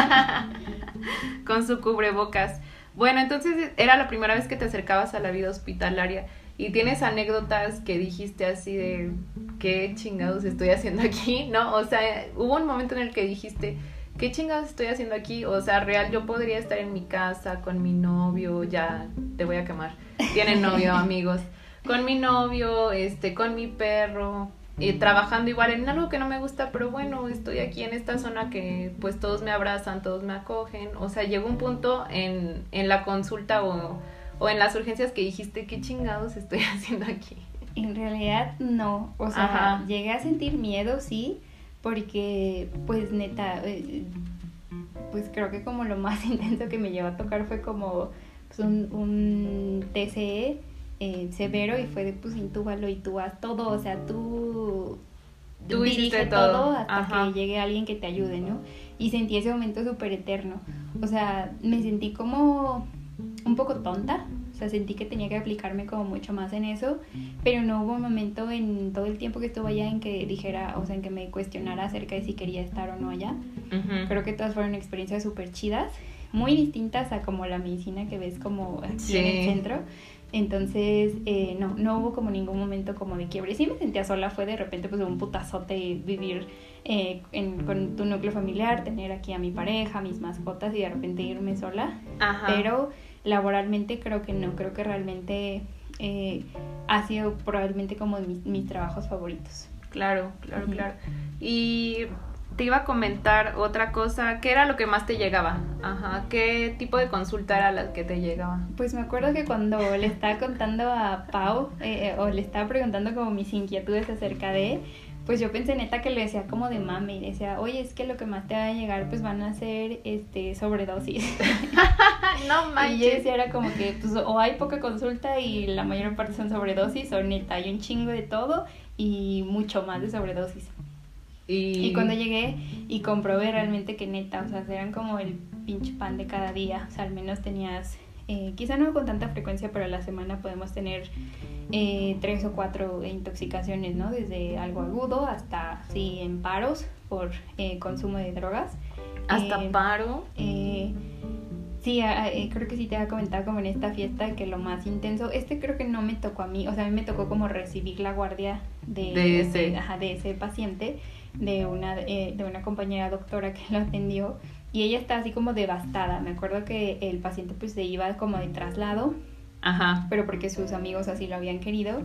(laughs) Con su cubrebocas. Bueno, entonces era la primera vez que te acercabas a la vida hospitalaria. ¿Y tienes anécdotas que dijiste así de qué chingados estoy haciendo aquí? (laughs) ¿No? O sea, hubo un momento en el que dijiste, ¿qué chingados estoy haciendo aquí? O sea, real, yo podría estar en mi casa con mi novio, ya te voy a quemar. Tienen novio, amigos. Con mi novio, este, con mi perro, y trabajando igual en algo que no me gusta, pero bueno, estoy aquí en esta zona que pues todos me abrazan, todos me acogen. O sea, llegó un punto en, en la consulta o, o en las urgencias que dijiste, ¿qué chingados estoy (laughs) haciendo aquí? En realidad no, o sea, Ajá. llegué a sentir miedo, sí, porque pues neta, eh, pues creo que como lo más (laughs) intenso que me llevó a tocar fue como pues, un, un TCE eh, severo y fue de pues intúbalo y tú haz todo, o sea, tú, Tú dirige todo, todo, hasta ajá. que llegue alguien que te ayude, ¿no? Y sentí ese momento súper eterno, o sea, me sentí como un poco tonta, o sea, sentí que tenía que aplicarme como mucho más en eso, pero no hubo un momento en todo el tiempo que estuve allá en que dijera, o sea, en que me cuestionara acerca de si quería estar o no allá. Creo que todas fueron experiencias súper chidas, muy distintas a como la medicina que ves como aquí Sí. en el centro. Entonces, eh, no, no hubo como ningún momento como de quiebre. Sí me sentía sola, fue de repente pues un putazote vivir eh, en- con tu núcleo familiar, tener aquí a mi pareja, mis mascotas y de repente irme sola. Ajá. Pero laboralmente creo que no, creo que realmente eh, ha sido probablemente como de mis, mis trabajos favoritos. Claro, claro, claro. Y te iba a comentar otra cosa, ¿qué era lo que más te llegaba? Ajá, ¿qué tipo de consulta era la que te llegaba? Pues me acuerdo que cuando le estaba contando a Pau eh, o le estaba preguntando como mis inquietudes acerca de, pues yo pensé neta que le decía como de mame y decía, oye, es que lo que más te va a llegar pues van a ser este sobredosis. (laughs) no (laughs) y yo decía era como que pues o hay poca consulta y la mayor parte son sobredosis o neta hay un chingo de todo y mucho más de sobredosis. Y, Y cuando llegué y comprobé realmente que neta, o sea, eran como el pinche pan de cada día. O sea, al menos tenías, eh, quizá no con tanta frecuencia, pero a la semana podemos tener eh, tres o cuatro intoxicaciones, ¿no? Desde algo agudo hasta, sí, en paros por eh, consumo de drogas. hasta Eh, paro. eh, sí, eh, creo que sí te había comentado como en esta fiesta que lo más intenso, este creo que no me tocó a mí, o sea, a mí me tocó como recibir la guardia de, De ese. ajá, de ese paciente, de una, eh, de una compañera doctora que lo atendió y ella está así como devastada. Me acuerdo que el paciente pues se iba como de traslado, Ajá. pero porque sus amigos así lo habían querido.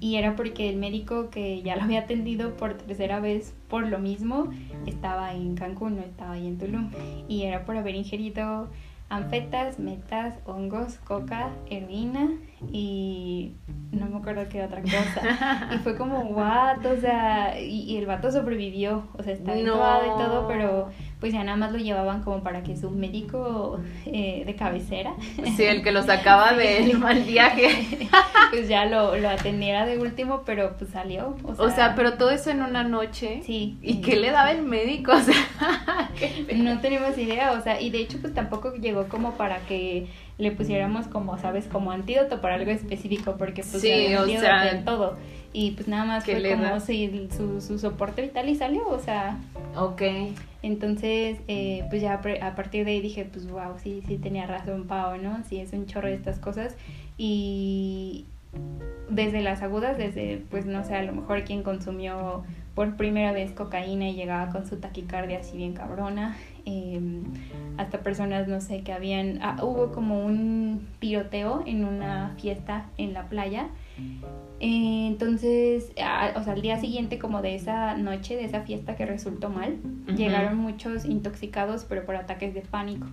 Y era porque el médico que ya lo había atendido por tercera vez por lo mismo estaba en Cancún, no estaba ahí en Tulum. Y era por haber ingerido anfetas, metas, hongos, coca, heroína y no me acuerdo qué otra cosa. Y fue como, (laughs) what, o sea, y, y el vato sobrevivió, o sea, está No. y todo, pero pues ya nada más lo llevaban como para que su médico eh, de cabecera Sí, el que lo sacaba (laughs) del mal viaje. (laughs) pues ya lo, lo atendiera de último, pero pues salió. O sea, O sea, pero todo eso en una noche. Sí. ¿Y qué le daba el médico? (laughs) O sea, No tenemos idea, o sea, y de hecho pues tampoco llegó como para que le pusiéramos como, sabes, como antídoto para algo específico, porque pues Sí, o sea, todo. Y pues nada más ¿qué fue como sí, su, su soporte vital y salió, o sea, Ok. entonces eh, pues ya a partir de ahí dije, pues wow, sí, sí tenía razón Pau, ¿no? Sí, es un chorro de estas cosas. Y desde las agudas, desde, pues no sé, a lo mejor quien consumió por primera vez cocaína y llegaba con su taquicardia así bien cabrona, eh, hasta personas, no sé, que habían, ah, hubo como un tiroteo en una fiesta en la playa. Eh, entonces, ah, o sea, al día siguiente como de esa noche, de esa fiesta que resultó mal, llegaron muchos intoxicados, pero por ataques de pánico.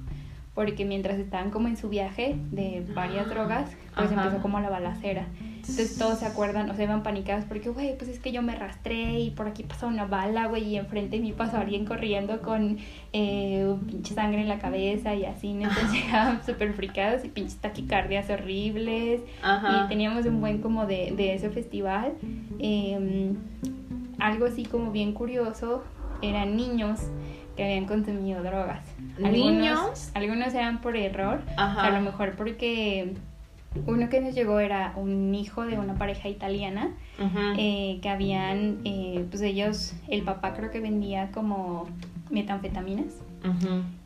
Porque mientras estaban como en su viaje de varias drogas, pues Ajá. empezó como la balacera. Entonces todos se acuerdan, o sea, iban panicados porque, güey, pues es que yo me rastré y por aquí pasó una bala, güey, y enfrente de mí pasó alguien corriendo con eh, pinche sangre en la cabeza y así, ¿no? Entonces estaban súper fricados y pinches taquicardias horribles. Y teníamos un buen como de, de ese festival. Em, algo así como bien curioso, eran niños que habían consumido drogas. ¿Niños? Algunos eran por error, a lo mejor porque uno que nos llegó era un hijo de una pareja italiana eh, que habían, eh, pues ellos, el papá creo que vendía como metanfetaminas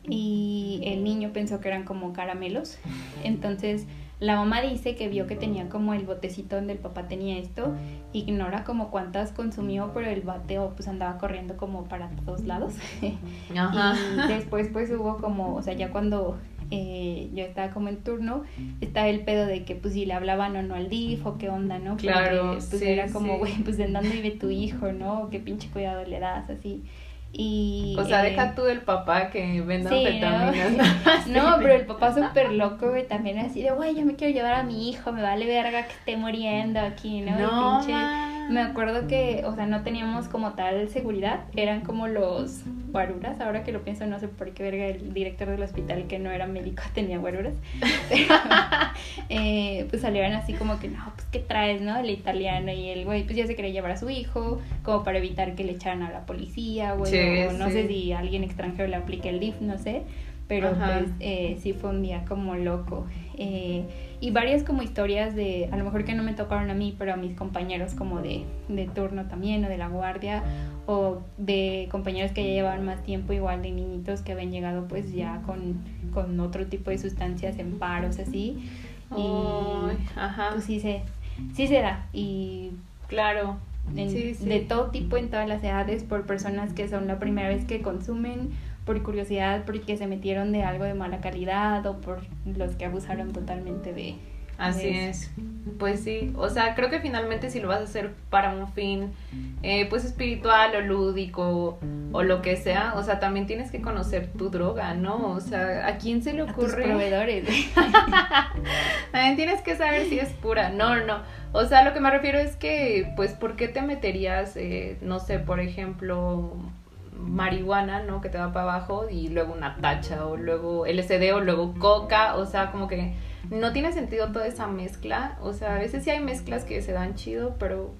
y el niño pensó que eran como caramelos. Entonces la mamá dice que vio que tenía como el botecito donde el papá tenía esto, ignora como cuántas consumió, pero el bateo pues andaba corriendo como para todos lados. (laughs) y después pues hubo como, o sea, ya cuando eh, yo estaba como en turno, estaba el pedo de que pues si le hablaban o no al DIF o qué onda, ¿no? claro, pues era como, güey, pues en dónde vive tu hijo, ¿no? Qué pinche cuidado le das, así. Y, o sea, deja eh, tú el papá que venda anfetaminas. No, (laughs) (laughs) pero el papá súper loco, güey, también así de, güey, yo me quiero llevar a mi hijo, me vale verga que esté muriendo aquí, ¿no? No, pinche, me acuerdo que, o sea, no teníamos como tal seguridad, eran como los guaruras, ahora que lo pienso no sé por qué verga el director del hospital que no era médico (laughs) tenía guaruras, (laughs) eh, pues salieron así como que, no, pues ¿qué traes, no? El italiano y el güey, pues ya se quería llevar a su hijo, como para evitar que le echaran a la policía, güey, o no sé si alguien extranjero le aplique el DIF, no sé, pero pues eh, sí fue un día como loco. Eh, y varias como historias de, a lo mejor que no me tocaron a mí, pero a mis compañeros como de, de turno también o de la guardia o de compañeros que ya llevaban más tiempo igual de niñitos que habían llegado pues ya con, con otro tipo de sustancias en paros así. y ajá. pues sí se, sí se da. Y claro, de todo tipo en todas las edades por personas que son la primera vez que consumen por curiosidad, porque se metieron de algo de mala calidad o por los que abusaron totalmente de... Así es. Pues sí, o sea, creo que finalmente si lo vas a hacer para un fin, eh, pues espiritual o lúdico o lo que sea, o sea, también tienes que conocer tu droga, ¿no? O sea, ¿a quién se le ocurre? A proveedores. (laughs) también tienes que saber si es pura. No, no. O sea, lo que me refiero es que, pues, ¿por qué te meterías, eh, no sé, por ejemplo, marihuana, ¿no? Que te va para abajo y luego una tacha o luego LSD o luego coca, o sea, como que no tiene sentido toda esa mezcla, o sea, a veces sí hay mezclas que se dan chido, pero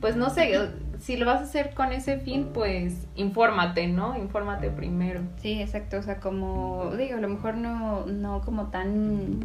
pues no sé, si lo vas a hacer con ese fin, pues infórmate, ¿no? Infórmate primero. Sí, exacto, o sea, como digo, a lo mejor no, no como tan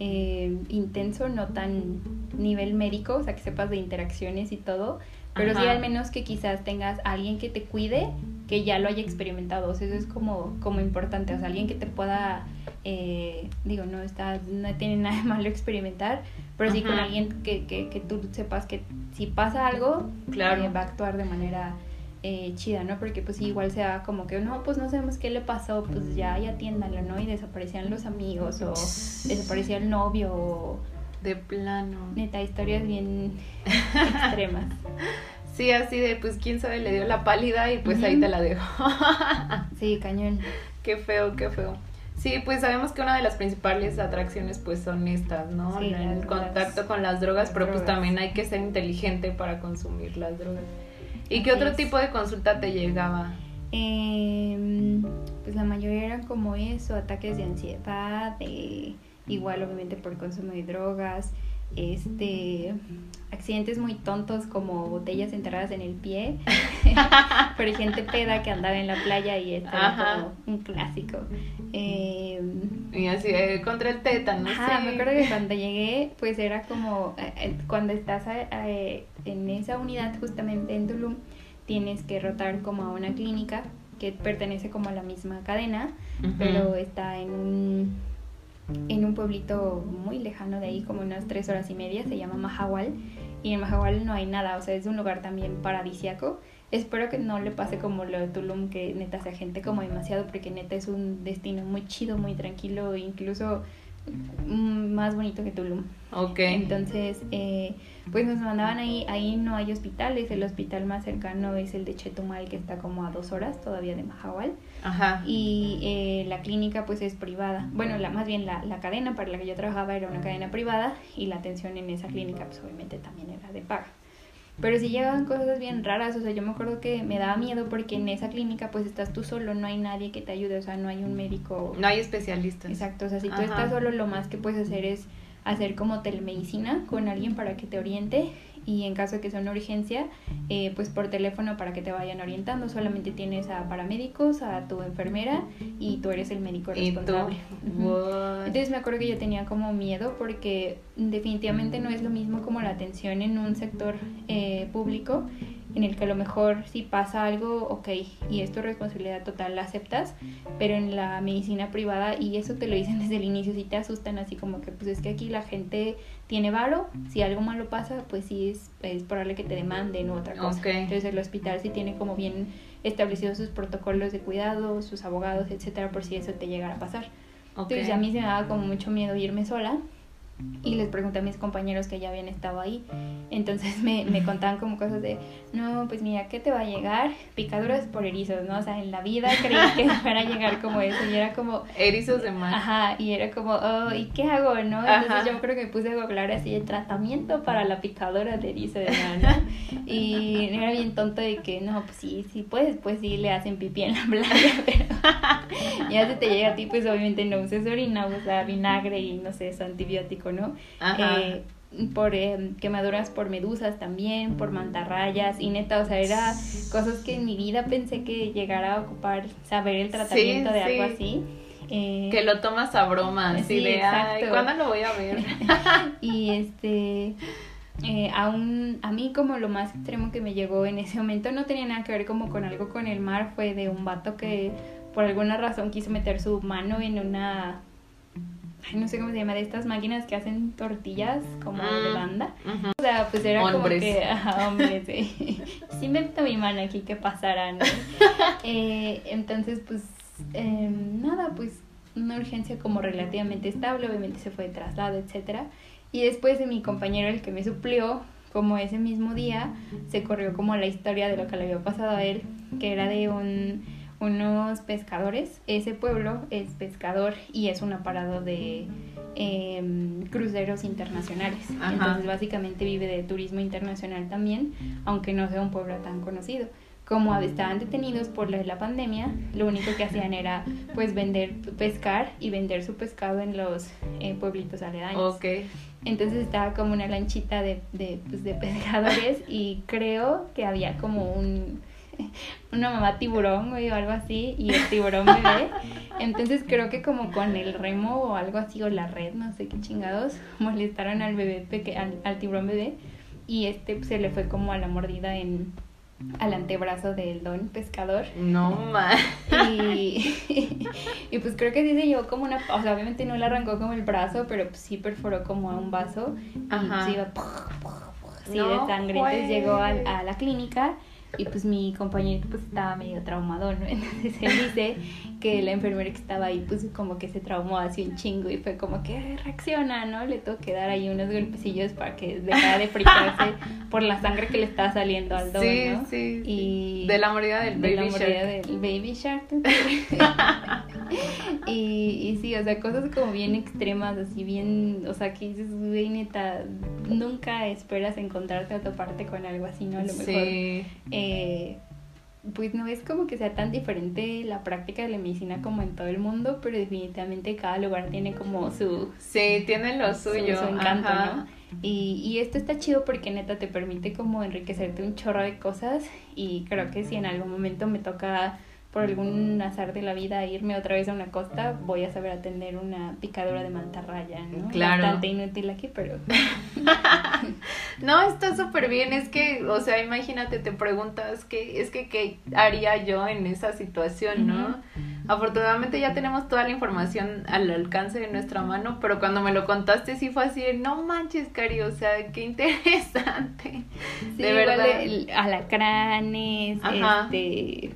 eh, intenso, no tan nivel médico, o sea, que sepas de interacciones y todo, pero sí al menos que quizás tengas alguien que te cuide que ya lo haya experimentado. O sea, eso es como, como importante. O sea, alguien que te pueda, eh, digo, no está, no tiene nada de malo experimentar, pero sí con alguien que, que, que, tú sepas que si pasa algo, claro. Eh, va a actuar de manera eh, chida, ¿no? Porque pues igual sea como que, no, pues no sabemos qué le pasó, pues ya, ya atiéndalo, ¿no? Y desaparecían los amigos o desaparecía el novio o... De plano. Neta, historias bien (laughs) extremas. Sí, así de, pues quién sabe, le dio la pálida y pues ahí te la dejo. (laughs) sí, cañón. Qué feo, qué feo. Sí, pues sabemos que una de las principales atracciones pues son estas, ¿no? el contacto con las drogas, pero pues también hay que ser inteligente para consumir las drogas. ¿Y qué otro tipo de consulta te llegaba? Eh, pues la mayoría eran como eso, ataques de ansiedad, de, igual obviamente por consumo de drogas, este accidentes muy tontos como botellas enterradas en el pie. (laughs) Por gente peda que andaba en la playa y esto como un clásico. Eh, y así eh, contra el tétano ajá, me acuerdo que cuando llegué pues era como eh, cuando estás en esa unidad justamente en Tulum tienes que rotar como a una clínica que pertenece como a la misma cadena pero está en un en un pueblito muy lejano de ahí, como unas tres horas y media, se llama Mahahual, y en Mahahual no hay nada, o sea, es un lugar también paradisiaco. Espero que no le pase como lo de Tulum, que neta sea gente como demasiado, porque neta es un destino muy chido, muy tranquilo, incluso mm, más bonito que Tulum. Ok. Entonces, eh, pues nos mandaban ahí, ahí no hay hospitales, el hospital más cercano es el de Chetumal, que está como a dos horas todavía de Mahahual. Ajá. y eh, la clínica pues es privada. Bueno, la, más bien la, la cadena para la que yo trabajaba era una cadena privada y la atención en esa clínica pues obviamente también era de paga. Pero sí llegaban cosas bien raras, o sea, yo me acuerdo que me daba miedo porque en esa clínica pues estás tú solo, no hay nadie que te ayude, o sea, no hay un médico. No hay especialistas. Exacto, o sea, si tú Ajá. estás solo, lo más que puedes hacer es hacer como telemedicina con alguien para que te oriente y en caso de que sea una urgencia, eh, pues por teléfono para que te vayan orientando. Solamente tienes a paramédicos, a tu enfermera y tú eres el médico responsable. What? Entonces me acuerdo que yo tenía como miedo porque definitivamente no es lo mismo como la atención en un sector eh, público en el que a lo mejor si pasa algo, ok, y es tu responsabilidad total, la aceptas, pero en la medicina privada, y eso te lo dicen (laughs) desde el inicio, si te asustan así como que pues es que aquí la gente tiene varo, si algo malo pasa, pues sí es, es probable que te demanden u otra cosa. Ok. Entonces el hospital sí tiene como bien establecidos sus protocolos de cuidado, sus abogados, etcétera, por si eso te llegara a pasar. Ok. Entonces a mí se me daba como mucho miedo irme sola y les pregunté a mis compañeros que ya habían estado ahí. Entonces me, me contaban como cosas de, no, pues mira, ¿qué te va a llegar? Picaduras por erizos, ¿no? O sea, en la vida creí que me fuera a llegar como eso y era como, Erizos de mar. ajá, y era como, oh, ¿y qué hago, no? Entonces Ajá. yo creo que me puse a googlear así el tratamiento para la picadura de erizo de mar, ¿no? Y era bien tonto de que, no, pues sí, sí puedes, pues sí le hacen pipí en la playa, (laughs) pero ya se te llega a ti, pues obviamente no uses orina, usa vinagre y no sé, es antibiótico, ¿no? Ajá. Eh, por eh, quemaduras por medusas también, por mantarrayas y neta, o sea, era cosas que en mi vida pensé que llegara a ocupar saber el tratamiento Sí, de algo sí. así. Eh, Que lo tomas a broma, así Sí, de, ay, exacto. ¿cuándo lo voy a ver? (laughs) y este eh, aún a mí como lo más extremo que me llegó en ese momento no tenía nada que ver como con algo con el mar fue de un vato que por alguna razón quiso meter su mano en una ay, no sé cómo se llama de estas máquinas que hacen tortillas como de Mm. banda o sea pues era Hombres. como que (laughs) ajá, hombres sí. sí meto mi mano aquí que pasará ¿no? (laughs) Eh, entonces pues eh, nada pues una urgencia como relativamente estable obviamente se fue de traslado etcétera y después de mi compañero el que me suplió como ese mismo día se corrió como la historia de lo que le había pasado a él que era de un unos pescadores ese pueblo es pescador y es un aparado de em, cruceros internacionales Ajá. entonces básicamente vive de turismo internacional también aunque no sea un pueblo tan conocido como estaban detenidos por la, la pandemia, lo único que hacían era pues vender, pescar y vender su pescado en los eh, pueblitos aledaños. Entonces estaba como una lanchita de, de, pues, de pescadores y creo que había como un (laughs) una mamá tiburón güey, o algo así y el tiburón bebé. Entonces creo que como con el remo o algo así o la red, no sé qué chingados, molestaron al bebé peque al, al tiburón bebé y este pues, se le fue como a la mordida en al antebrazo del don pescador No más. y, (laughs) y pues creo que sí se llevó como una, o sea, obviamente no le arrancó como el brazo, pero pues sí perforó como a un vaso y pues iba puf, puf, puf, así No de sangre. Entonces llegó a, la clínica y pues mi compañerito pues estaba medio traumado, ¿no? (laughs) Entonces él dice que la enfermera que estaba ahí pues como que se traumó así un chingo y fue como que "Ay, reacciona, ¿no? Le tuvo que dar ahí unos golpecillos para que dejara de fritarse (laughs) por la sangre que le estaba saliendo al don, Sí, ¿no? sí. Y De la mordida del de baby la shark. del baby shark. (laughs) y, y sí, o sea, cosas como bien extremas, así bien, o sea, que dices, güey, neta, nunca esperas encontrarte o toparte con algo así, ¿no? A lo mejor, Sí. eh, pues no es como que sea tan diferente la práctica de la medicina como en todo el mundo, pero definitivamente cada lugar tiene como su, Sí, tiene lo su- suyo. su encanto, ajá. ¿no? Y, y esto está chido porque neta te permite como enriquecerte un chorro de cosas y creo que si en algún momento me toca por algún azar de la vida irme otra vez a una costa, voy a saber atender una picadura de mantarraya, ¿no? Claro. Bastante inútil aquí, pero (laughs) No, está súper bien. Es que, o sea, imagínate, te preguntas qué es que qué haría yo en esa situación, ¿no? Afortunadamente ya tenemos toda la información al alcance de nuestra mano, pero cuando me lo contaste sí fue así, de, no manches, Cari, o sea, qué interesante. sí, de verdad. alacranes, Ajá. este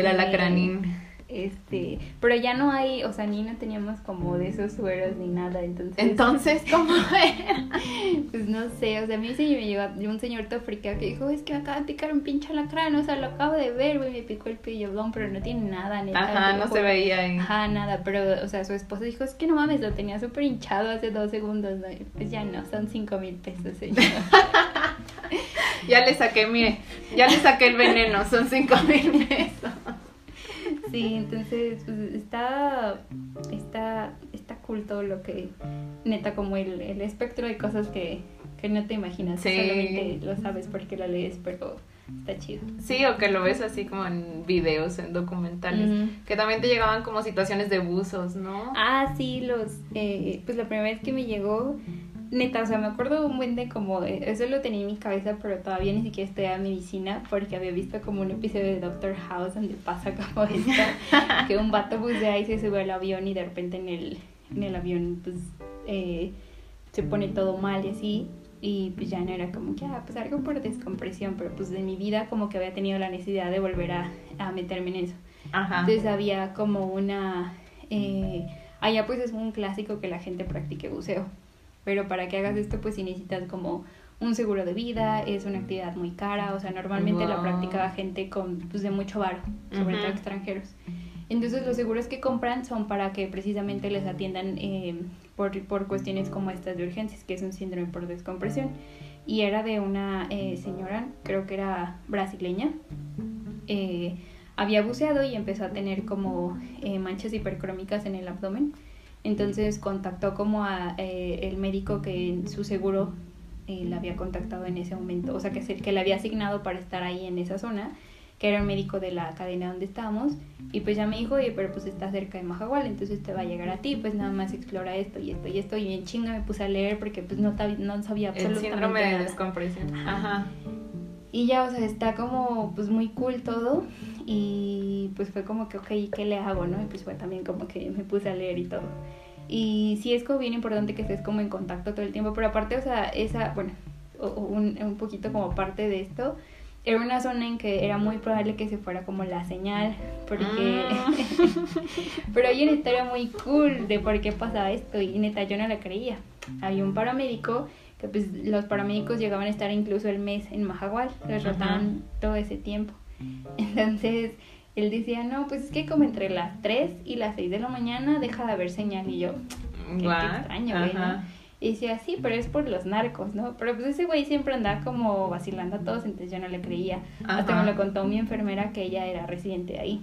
El alacranín. Este, pero ya no hay, o sea, ni no teníamos como de esos sueros ni nada, entonces. Entonces, ¿cómo era? (laughs) Pues no sé, o sea, a mí sí me llegó un señor africano que dijo, es que me acaba de picar un pinche alacrán, o sea, lo acabo de ver, güey, me picó el pillolón, pero no tiene nada, neta. Ajá, no se veía ahí. Ajá, nada, pero, o sea, su esposa dijo, es que no mames, lo tenía súper hinchado hace dos segundos, ¿no? pues ya no, son cinco mil pesos, señor. (laughs) (laughs) ya le saqué mi, ya le saqué el veneno, son cinco (laughs) mil pesos. Sí, entonces pues, está, está, está cool todo lo que, neta, como el, el espectro de cosas que, que no te imaginas, Sí. solamente lo sabes porque la lees, pero está chido. Sí, o que lo ves así como en videos, en documentales, que también te llegaban como situaciones de buzos, ¿no? Ah, sí, los, eh, pues la primera vez que me llegó, neta, o sea, me acuerdo un buen de como, eso lo tenía en mi cabeza, pero todavía ni siquiera estudiaba medicina, porque había visto como un episodio de Doctor House donde pasa como esto, (laughs) que un vato bucea y se sube al avión y de repente en el, en el avión, pues, eh, se pone todo mal y así, y pues ya no era como que, ah, pues algo por descompresión, pero pues de mi vida como que había tenido la necesidad de volver a, a meterme en eso. Ajá. Entonces había como una... eh, allá pues es un clásico que la gente practique buceo. Pero para que hagas esto pues sí necesitas como un seguro de vida, es una actividad muy cara, o sea, normalmente la Wow. practicaba gente con pues de mucho varo, sobre Ujú. todo extranjeros. Entonces los seguros que compran son para que precisamente les atiendan eh, por, por cuestiones como estas de urgencias, que es un síndrome por descompresión. Y era de una eh, señora, creo que era brasileña, eh, había buceado y empezó a tener como eh, manchas hipercrómicas en el abdomen. Entonces contactó como a eh, el médico que en su seguro eh, la había contactado en ese momento, o sea que, se, que le había asignado para estar ahí en esa zona, que era el médico de la cadena donde estábamos, y pues ya me dijo, oye, pero pues está cerca de Majagual, entonces te va a llegar a ti, pues nada más explora esto y esto y esto, y en chinga me puse a leer porque pues no, no sabía El absolutamente síndrome de nada. descompresión. Ajá. Y ya, o sea, está como pues muy cool todo y pues fue como que, ok, ¿qué le hago, no? Y pues fue también como que me puse a leer y todo. Y sí es como bien importante que estés como en contacto todo el tiempo, pero aparte, o sea, esa, bueno, un, un poquito como parte de esto, era una zona en que era muy probable que se fuera como la señal, porque... (laughs) pero hay una historia muy cool de por qué pasaba esto y neta yo no la creía. Había un paramédico que pues los paramédicos llegaban a estar incluso el mes en Majagual, los Ajá. rotaban todo ese tiempo. (laughs) Entonces él decía, no, pues es que como entre las 3 y las 6 de la mañana deja de haber señal y yo, qué, extraño, güey. Y decía, sí, pero es por los narcos, ¿no? Pero pues ese güey siempre andaba como vacilando a todos, entonces yo no le creía. Hasta me lo contó mi enfermera que ella era residente de ahí.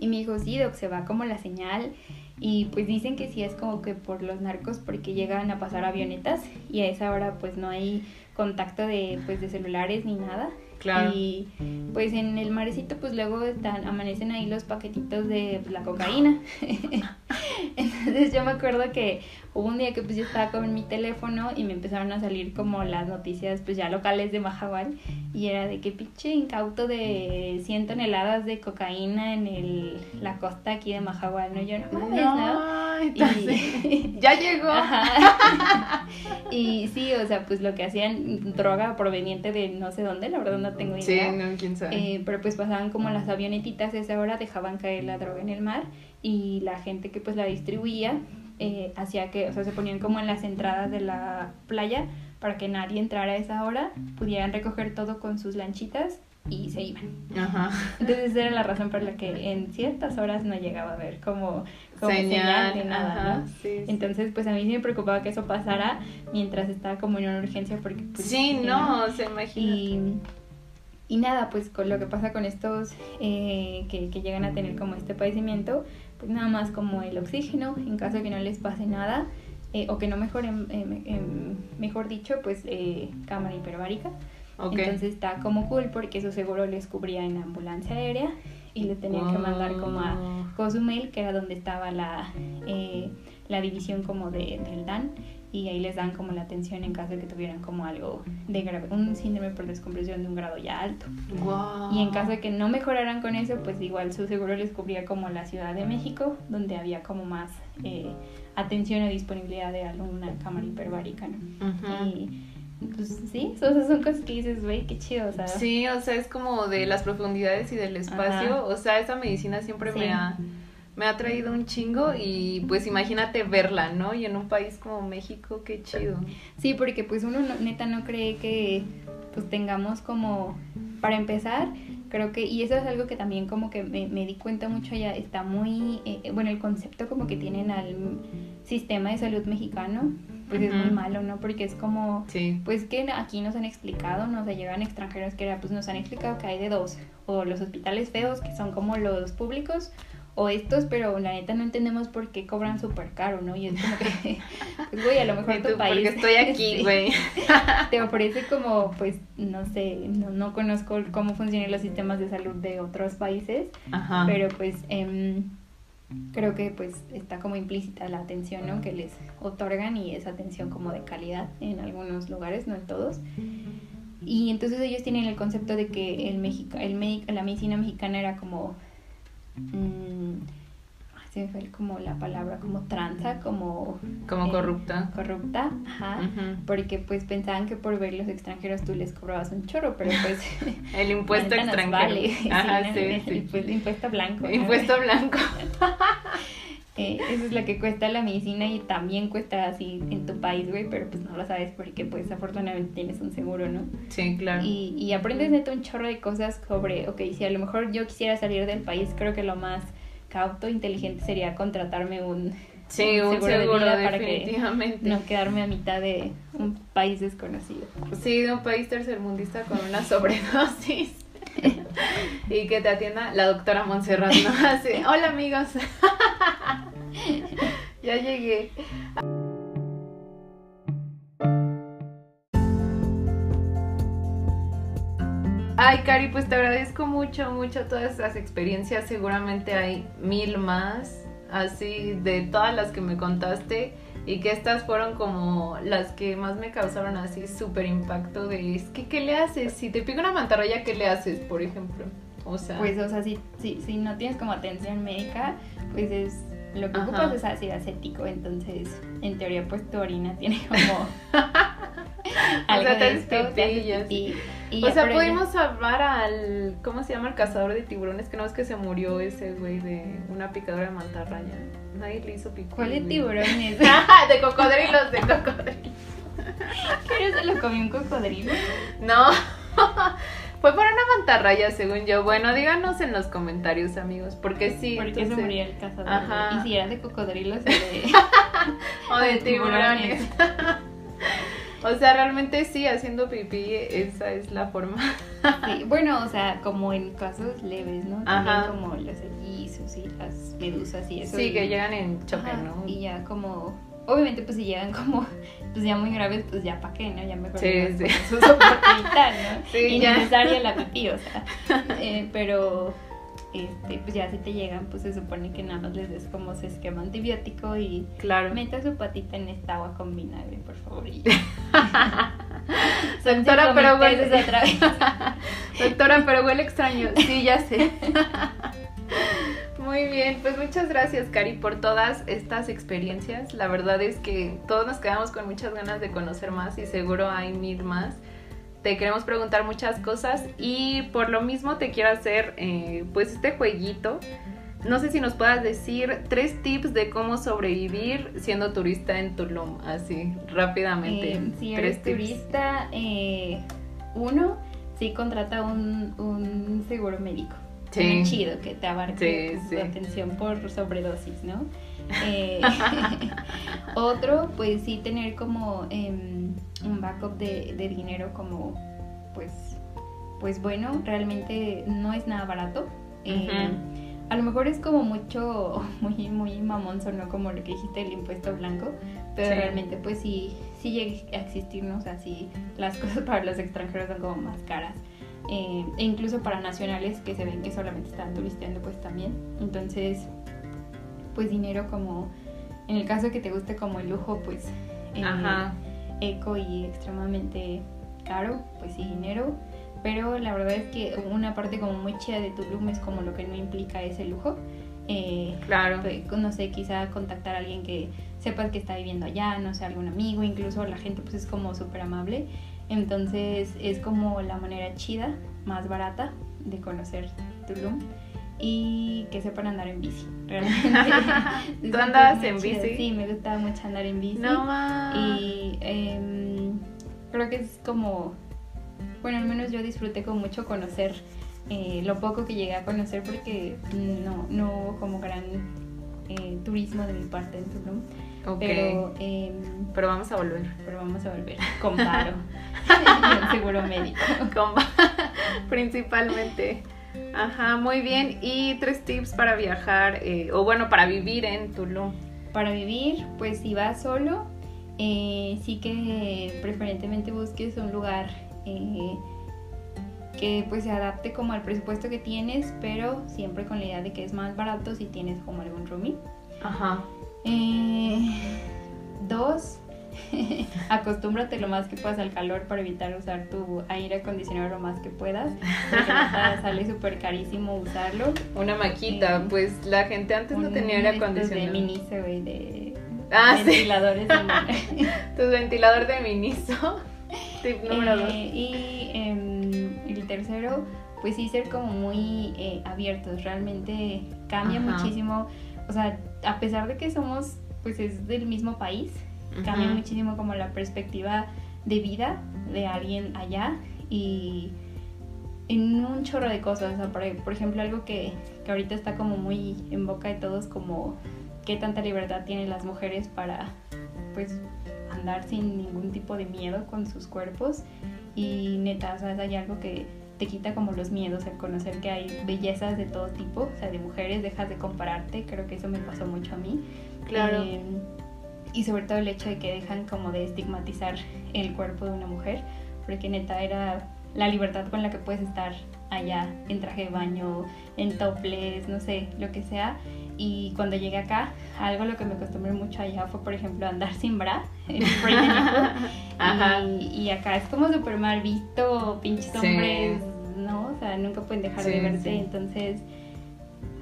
Y me dijo, sí, Doc, se va como la señal. Y pues dicen que sí es como que por los narcos porque llegan a pasar avionetas y a esa hora pues no hay contacto de pues de celulares ni nada. Claro. Y pues en el marecito pues luego están, amanecen ahí los paquetitos de la cocaína. (laughs) Entonces yo me acuerdo que hubo un día que pues yo estaba con mi teléfono y me empezaron a salir como las noticias pues ya locales de Majagual y era de que pinche incauto de 100 toneladas de cocaína en el, la costa aquí de Majagual, ¿no? Yo no mames, ¿no? Entonces, Y- (laughs) ya llegó. Ajá. y sí, o sea, pues lo que hacían, droga proveniente de no sé dónde, la verdad no tengo Sí, idea. no, quién sabe. Eh, pero pues pasaban como las avionetitas a esa hora, dejaban caer la droga en el mar y la gente que pues la distribuía eh, hacía que, o sea, se ponían como en las entradas de la playa para que nadie entrara a esa hora, pudieran recoger todo con sus lanchitas y se iban. Ajá. Entonces esa era la razón por la que en ciertas horas no llegaba a ver como, como señal, de nada, ajá, ¿no? sí. Entonces, pues a mí sí me preocupaba que eso pasara mientras estaba como en una urgencia porque... Pues, sí, no, se imagina. Y, y nada, pues con lo que pasa con estos eh, que, que llegan a tener como este padecimiento, pues nada más como el oxígeno, en caso de que no les pase nada, eh, o que no mejoren, eh, em, mejor dicho, pues eh, cámara hiperbárica. Entonces está como cool porque eso seguro les cubría en la ambulancia aérea y le tenían que mandar como a. Cozumel, que era donde estaba la, eh, la división como de, del DAN, y ahí les dan como la atención en caso de que tuvieran como algo de grave, un síndrome por descompresión de un grado ya alto. Wow. Y en caso de que no mejoraran con eso, pues igual su seguro les cubría como la Ciudad de México, donde había como más eh, atención o disponibilidad de alguna cámara hiperbárica, ¿no? Y pues sí, o sea, son cosas que dices, güey, qué chido, o sea. Sí, o sea, es como de las profundidades y del espacio. Ajá. O sea, esa medicina siempre Sí. me ha me ha traído un chingo y pues imagínate verla, ¿no? Y en un país como México, qué chido. Sí, porque pues uno no- neta no cree que pues tengamos como, para empezar, creo que, y eso es algo que también como que me, me di cuenta mucho allá, está muy, eh, bueno, el concepto como que tienen al sistema de salud mexicano, pues es muy malo, ¿no? Porque es como, Sí. pues que aquí nos han explicado, ¿no? O sea, llegan extranjeros que era, pues nos han explicado que hay de dos, o los hospitales feos, que son como los públicos, o estos, pero la neta no entendemos por qué cobran súper caro, ¿no? Y es como que, (laughs) pues güey, a lo mejor tu país... porque estoy aquí, (laughs) güey. (laughs) te ofrece como, pues, no sé, no, no conozco cómo funcionan los sistemas de salud de otros países, Ajá. pero pues em, creo que pues está como implícita la atención, ¿no? Que les otorgan y esa atención como de calidad en algunos lugares, no en todos. Y entonces ellos tienen el concepto de que el Mexica, el medi- la medicina mexicana era como... mm, ay, se me fue como la palabra, como tranza, como... Como eh, corrupta. Corrupta, ajá porque pues pensaban que por ver los extranjeros tú les cobrabas un chorro, pero pues (laughs) El impuesto (laughs) extranjero. vale. (laughs) Ajá, Sí, sí, el, pues, impuesto blanco. ¿no? Impuesto blanco. Eh, eso es lo que cuesta la medicina y también cuesta así en tu país, güey, pero pues no lo sabes porque pues afortunadamente tienes un seguro, ¿no? Sí, claro. Y, y aprendes neta un chorro de cosas sobre, ok, si a lo mejor yo quisiera salir del país, creo que lo más cauto, inteligente sería contratarme un, Sí, un seguro de vida para que no quedarme a mitad de un país desconocido. Sí, de un país tercermundista con una (laughs) sobredosis. Y que te atienda la doctora Montserrat, ¿no? (laughs) Así, hola amigos. (laughs) ya llegué. Ay, Cari, pues te agradezco mucho, mucho todas esas experiencias. Seguramente hay mil más, así de todas las que me contaste. Y que estas fueron como las que más me causaron así súper impacto de, es que, ¿qué le haces? Si te pica una mantarraya, ¿qué le haces, por ejemplo? O sea, Pues, o sea, si, si, si no tienes como atención médica, pues es lo que Ajá. ocupas es ácido acético, entonces en teoría pues tu orina tiene como (laughs) (laughs) algo sea, te de esto, pipí y o sea, pudimos salvar al, ¿cómo se llama? El cazador de tiburones, que no es que se murió ese güey de una picadura de mantarraya. Nadie le hizo picor. ¿Cuál de güey. tiburones? (laughs) de cocodrilos, de cocodrilos. ¿Pero se lo comió un cocodrilo? No, (laughs) fue para una mantarraya, según yo. Bueno, díganos en los comentarios, amigos, porque sí. ¿Por qué se entonces- murió el cazador? Ajá. Y si eran de cocodrilos o de... (laughs) O de de tiburones. tiburones. O sea, realmente sí, haciendo pipí, esa es la forma. Sí, bueno, o sea, como en casos leves, ¿no? También Ajá. como los erizos y las medusas y eso. Sí, y- que llegan en choque, Ajá, ¿no? Y ya como, obviamente pues si llegan como, pues ya muy graves, pues ya pa' qué, ¿no? Ya mejor Sí, sí. su soporte vital, ¿no? Sí, (laughs) ya. Innecesaria la pipí, o sea, eh, pero, este, pues ya si te llegan, pues se supone que nada más les des como su esquema antibiótico y Claro. meta su patita en esta agua con vinagre, por favor, y (laughs) (laughs) Doctora, pero huele. (laughs) Doctora, pero huele extraño. Sí, ya sé. Muy bien, pues muchas gracias, Cari, por todas estas experiencias. La verdad es que todos nos quedamos con muchas ganas de conocer más y seguro hay mil más. Te queremos preguntar muchas cosas y por lo mismo te quiero hacer eh, pues este jueguito. No sé si nos puedas decir tres tips de cómo sobrevivir siendo turista en Tulum, así rápidamente. Eh, si tres eres turista, eh, uno, sí contrata un, un seguro médico. Sí. Uno chido que te abarque Sí, sí. tu atención por sobredosis, ¿no? Eh, (laughs) otro, pues sí tener como em, un backup de, de dinero como, pues, pues bueno, realmente no es nada barato. Eh, Ujú. A lo mejor es como mucho, (laughs) muy, muy mamón sonó como lo que dijiste del impuesto blanco, pero Sí. realmente pues sí, sí llega a existir, ¿no? O sea, sí, las (laughs) cosas para los extranjeros son como más caras. Eh, e incluso para nacionales que se ven que solamente están turisteando pues también. Entonces, pues dinero como, en el caso que te guste como el lujo, pues eh, Ajá. eco y extremadamente caro, pues sí, dinero. Pero la verdad es que una parte como muy chida de Tulum es como lo que no implica ese lujo. Eh, Claro. pues, no sé, quizá contactar a alguien que sepas que está viviendo allá, no sé, algún amigo, incluso la gente pues es como súper amable. Entonces es como la manera chida, más barata de conocer Tulum y que sepan andar en bici. (laughs) Realmente. ¿Tú andas en bici? Sí, me gusta mucho andar en bici. No más. Y em, creo que es como, bueno, al menos yo disfruté con mucho conocer eh, lo poco que llegué a conocer porque no, no hubo como gran eh, turismo de mi parte en Tulum. Ok. Pero, em, Pero vamos a volver. pero vamos a volver con paro. (laughs) seguro médico. Con- (laughs) Principalmente. Ajá, muy bien. Y tres tips para viajar, eh, o bueno, para vivir en Tulum. Para vivir, pues si vas solo, eh, sí que preferentemente busques un lugar eh, que pues se adapte como al presupuesto que tienes, pero siempre con la idea de que es más barato si tienes como algún roomie. Ajá. Dos, (laughs) acostúmbrate lo más que puedas al calor para evitar usar tu aire acondicionado lo más que puedas. (laughs) Sale súper carísimo usarlo. Una maquita, Eh, pues la gente antes no tenía aire acondicionado. De Miniso, güey, de Ah, sí. ventiladores. en- (laughs) Tu ventilador de Miniso. Tip número dos. Eh, y em, el tercero, pues sí, ser como muy eh, abiertos. Realmente cambia Ajá. muchísimo. O sea, a pesar de que somos, pues es del mismo país, cambia muchísimo como la perspectiva de vida de alguien allá y en un chorro de cosas. O sea, por, por ejemplo, algo que, que ahorita está como muy en boca de todos, como qué tanta libertad tienen las mujeres para, pues, andar sin ningún tipo de miedo con sus cuerpos. Y neta, o sea, hay algo que te quita como los miedos, el conocer que hay bellezas de todo tipo, o sea, de mujeres, dejas de compararte, creo que eso me pasó mucho a mí. Claro. Eh, y sobre todo el hecho de que dejan como de estigmatizar el cuerpo de una mujer, porque neta era la libertad con la que puedes estar allá en traje de baño, en topless, no sé, lo que sea. Y cuando llegué acá, algo a lo que me acostumbré mucho allá fue, por ejemplo, andar sin bra, (laughs) en. (laughs) Ajá. Y, y acá es como súper mal visto, pinches Sí. hombres, ¿no? O sea, nunca pueden dejar Sí, de verte. sí. Entonces,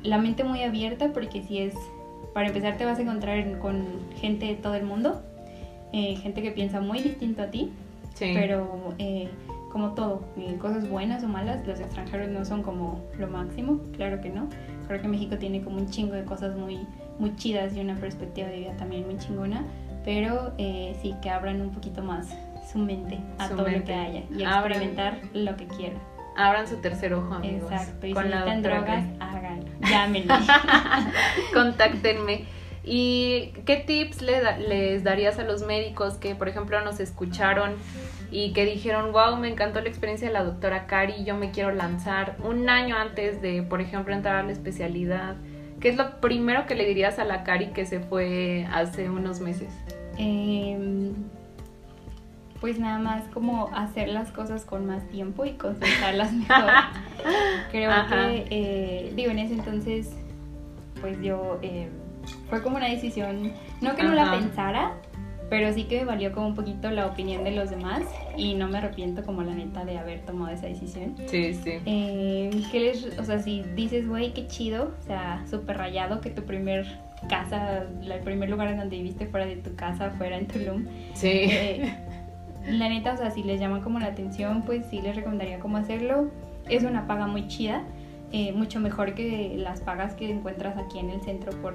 la mente muy abierta porque si es, para empezar te vas a encontrar en- con gente de todo el mundo, eh, gente que piensa muy distinto a ti, Sí. pero eh, como todo, eh, cosas buenas o malas, los extranjeros no son como lo máximo, claro que no. Creo que México tiene como un chingo de cosas muy, muy chidas y una perspectiva de vida también muy chingona, pero eh, sí que abran un poquito más su mente a Su todo mente. lo que haya y Abran. experimentar lo que quieran. Abran su tercer ojo, amigos. Exacto, y con si necesitan drogas, háganlo, (laughs) llámenme. Contáctenme. ¿Y qué tips le da- les darías a los médicos que, por ejemplo, nos escucharon y que dijeron, wow, me encantó la experiencia de la doctora Cari, yo me quiero lanzar un año antes de, por ejemplo, entrar a la especialidad? ¿Qué es lo primero que le dirías a la Cari que se fue hace unos meses? Em, pues nada más como hacer las cosas con más tiempo y concentrarlas (laughs) mejor. Creo Ajá. que, eh, digo, en ese entonces, pues yo, eh, fue como una decisión, no que no la Ajá. pensara, pero sí que me valió como un poquito la opinión de los demás y no me arrepiento como la neta de haber tomado esa decisión. Sí, sí. Eh, ¿qué les- o sea, si dices, güey, qué chido, o sea, súper rayado que tu primer casa, el primer lugar en donde viviste fuera de tu casa fuera en Tulum. Sí. Eh, (laughs) la neta, o sea, si les llama como la atención, pues sí les recomendaría cómo hacerlo. Es una paga muy chida, eh, mucho mejor que las pagas que encuentras aquí en el centro por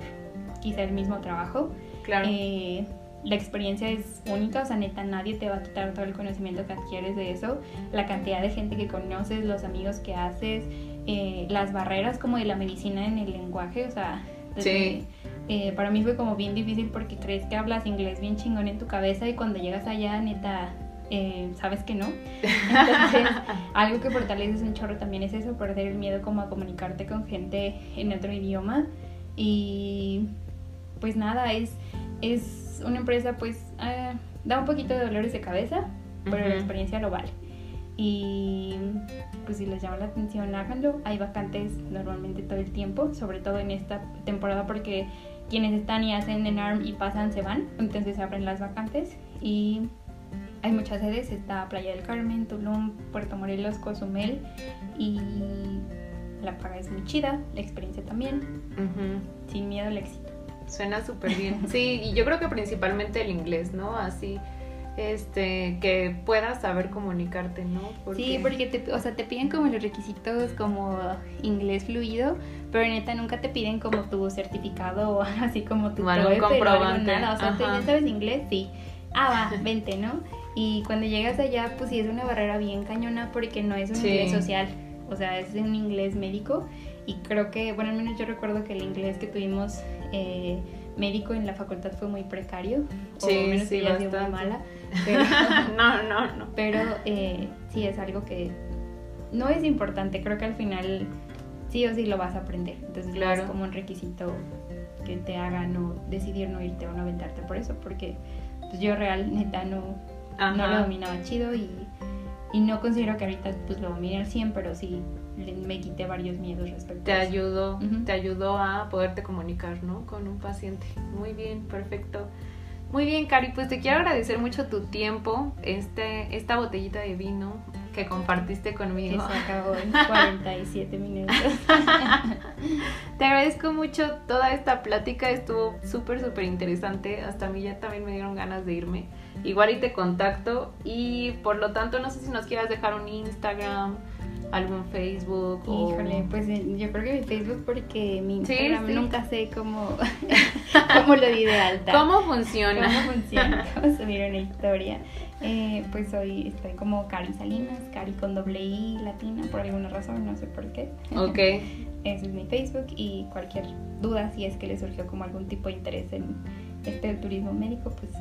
quizá el mismo trabajo. Claro. Eh, la experiencia es única, o sea, neta, nadie te va a quitar todo el conocimiento que adquieres de eso, la cantidad de gente que conoces, los amigos que haces, eh, las barreras como de la medicina en el lenguaje, o sea, Sí. Eh, para mí fue como bien difícil porque crees que hablas inglés bien chingón en tu cabeza y cuando llegas allá, neta, eh, sabes que no. Entonces, (laughs) algo que fortaleces un chorro también es eso, perder el miedo como a comunicarte con gente en otro idioma. Y pues nada, es, es una empresa pues eh, da un poquito de dolores de cabeza, pero la experiencia lo vale. Y pues si les llama la atención, háganlo. Hay vacantes normalmente todo el tiempo, sobre todo en esta temporada porque quienes están y hacen en ARM y pasan se van, entonces se abren las vacantes y hay muchas sedes, está Playa del Carmen, Tulum, Puerto Morelos, Cozumel y la paga es muy chida, la experiencia también, Ujú. sin miedo al éxito. Suena súper bien. Sí, y yo creo que principalmente el inglés, ¿no? Así, este que puedas saber comunicarte, ¿no? Sí, porque te, o sea, te piden como los requisitos como inglés fluido, pero neta nunca te piden como tu certificado o (laughs) así como tu algún comprobante. O sea, ¿tú ya sabes inglés? Sí. Ah, va, vente, ¿no? Y cuando llegas allá, pues sí es una barrera bien cañona porque no es un inglés social, o sea, es un inglés médico. Y creo que, bueno, al menos yo recuerdo que el inglés que tuvimos eh, médico en la facultad fue muy precario, sí, o menos sí, muy mala. (laughs) Pero, no, no, no. Pero eh, sí es algo que no es importante, creo que al final sí o sí lo vas a aprender. Entonces claro. es como un requisito que te haga no decidir no irte o no aventarte por eso, porque pues yo real neta no, no lo dominaba chido y, y, no considero que ahorita pues lo domine al 100, pero sí me quité varios miedos respecto te a eso. ayudó te ayudó a poderte comunicar no con un paciente. Muy bien perfecto. Muy bien Cari pues te quiero agradecer mucho tu tiempo este esta botellita de vino que compartiste conmigo. Que se acabó en (laughs) 47 minutos. (laughs) Te agradezco mucho toda esta plática estuvo súper súper interesante. Hasta a mí ya también me dieron ganas de irme. Igual y te contacto. Y por lo tanto no sé si nos quieras dejar un Instagram algún Facebook Híjole, pues eh, yo creo que mi Facebook porque mi Instagram nunca sé cómo, (laughs) cómo lo di de alta. ¿Cómo funciona? ¿Cómo funciona? (laughs) ¿Cómo subir una historia? Eh, pues hoy estoy como Cari Salinas, Cari con doble I latina, por alguna razón, no sé por qué. Ok. (laughs) Ese es mi Facebook y cualquier duda, si es que le surgió como algún tipo de interés en este turismo médico, pues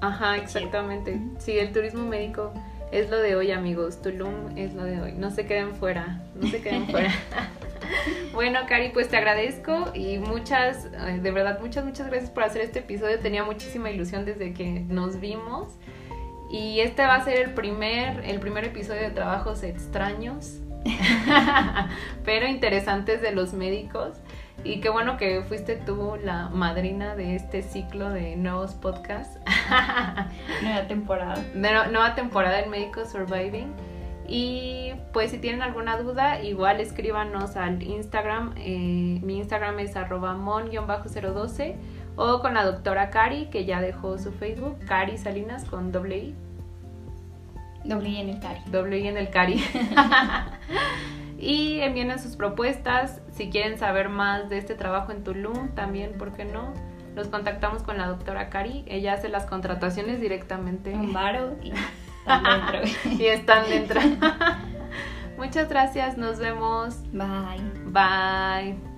Ajá, exactamente. Sí, el turismo médico es lo de hoy, amigos. Tulum es lo de hoy. No se queden fuera, no se queden fuera. (laughs) bueno, Cari, pues te agradezco y muchas, eh, de verdad, muchas, muchas gracias por hacer este episodio. Tenía muchísima ilusión desde que nos vimos. Y este va a ser el primer, el primer episodio de Trabajos Extraños, (laughs) pero interesantes de los médicos. Y qué bueno que fuiste tú la madrina de este ciclo de nuevos podcasts. (laughs) nueva temporada. nueva temporada en Médico Surviving. Y pues si tienen alguna duda, igual escríbanos al Instagram. Eh, mi Instagram es arroba mon-012 o con la doctora Cari, que ya dejó su Facebook, Cari Salinas con doble I. Doble I en el Cari. Doble I en el Cari. (laughs) y envíen sus propuestas. Si quieren saber más de este trabajo en Tulum, también, ¿por qué no? Los contactamos con la doctora Cari. Ella hace las contrataciones directamente. Un varo y (laughs) están dentro. y están dentro. (laughs) Muchas gracias, nos vemos. Bye. Bye.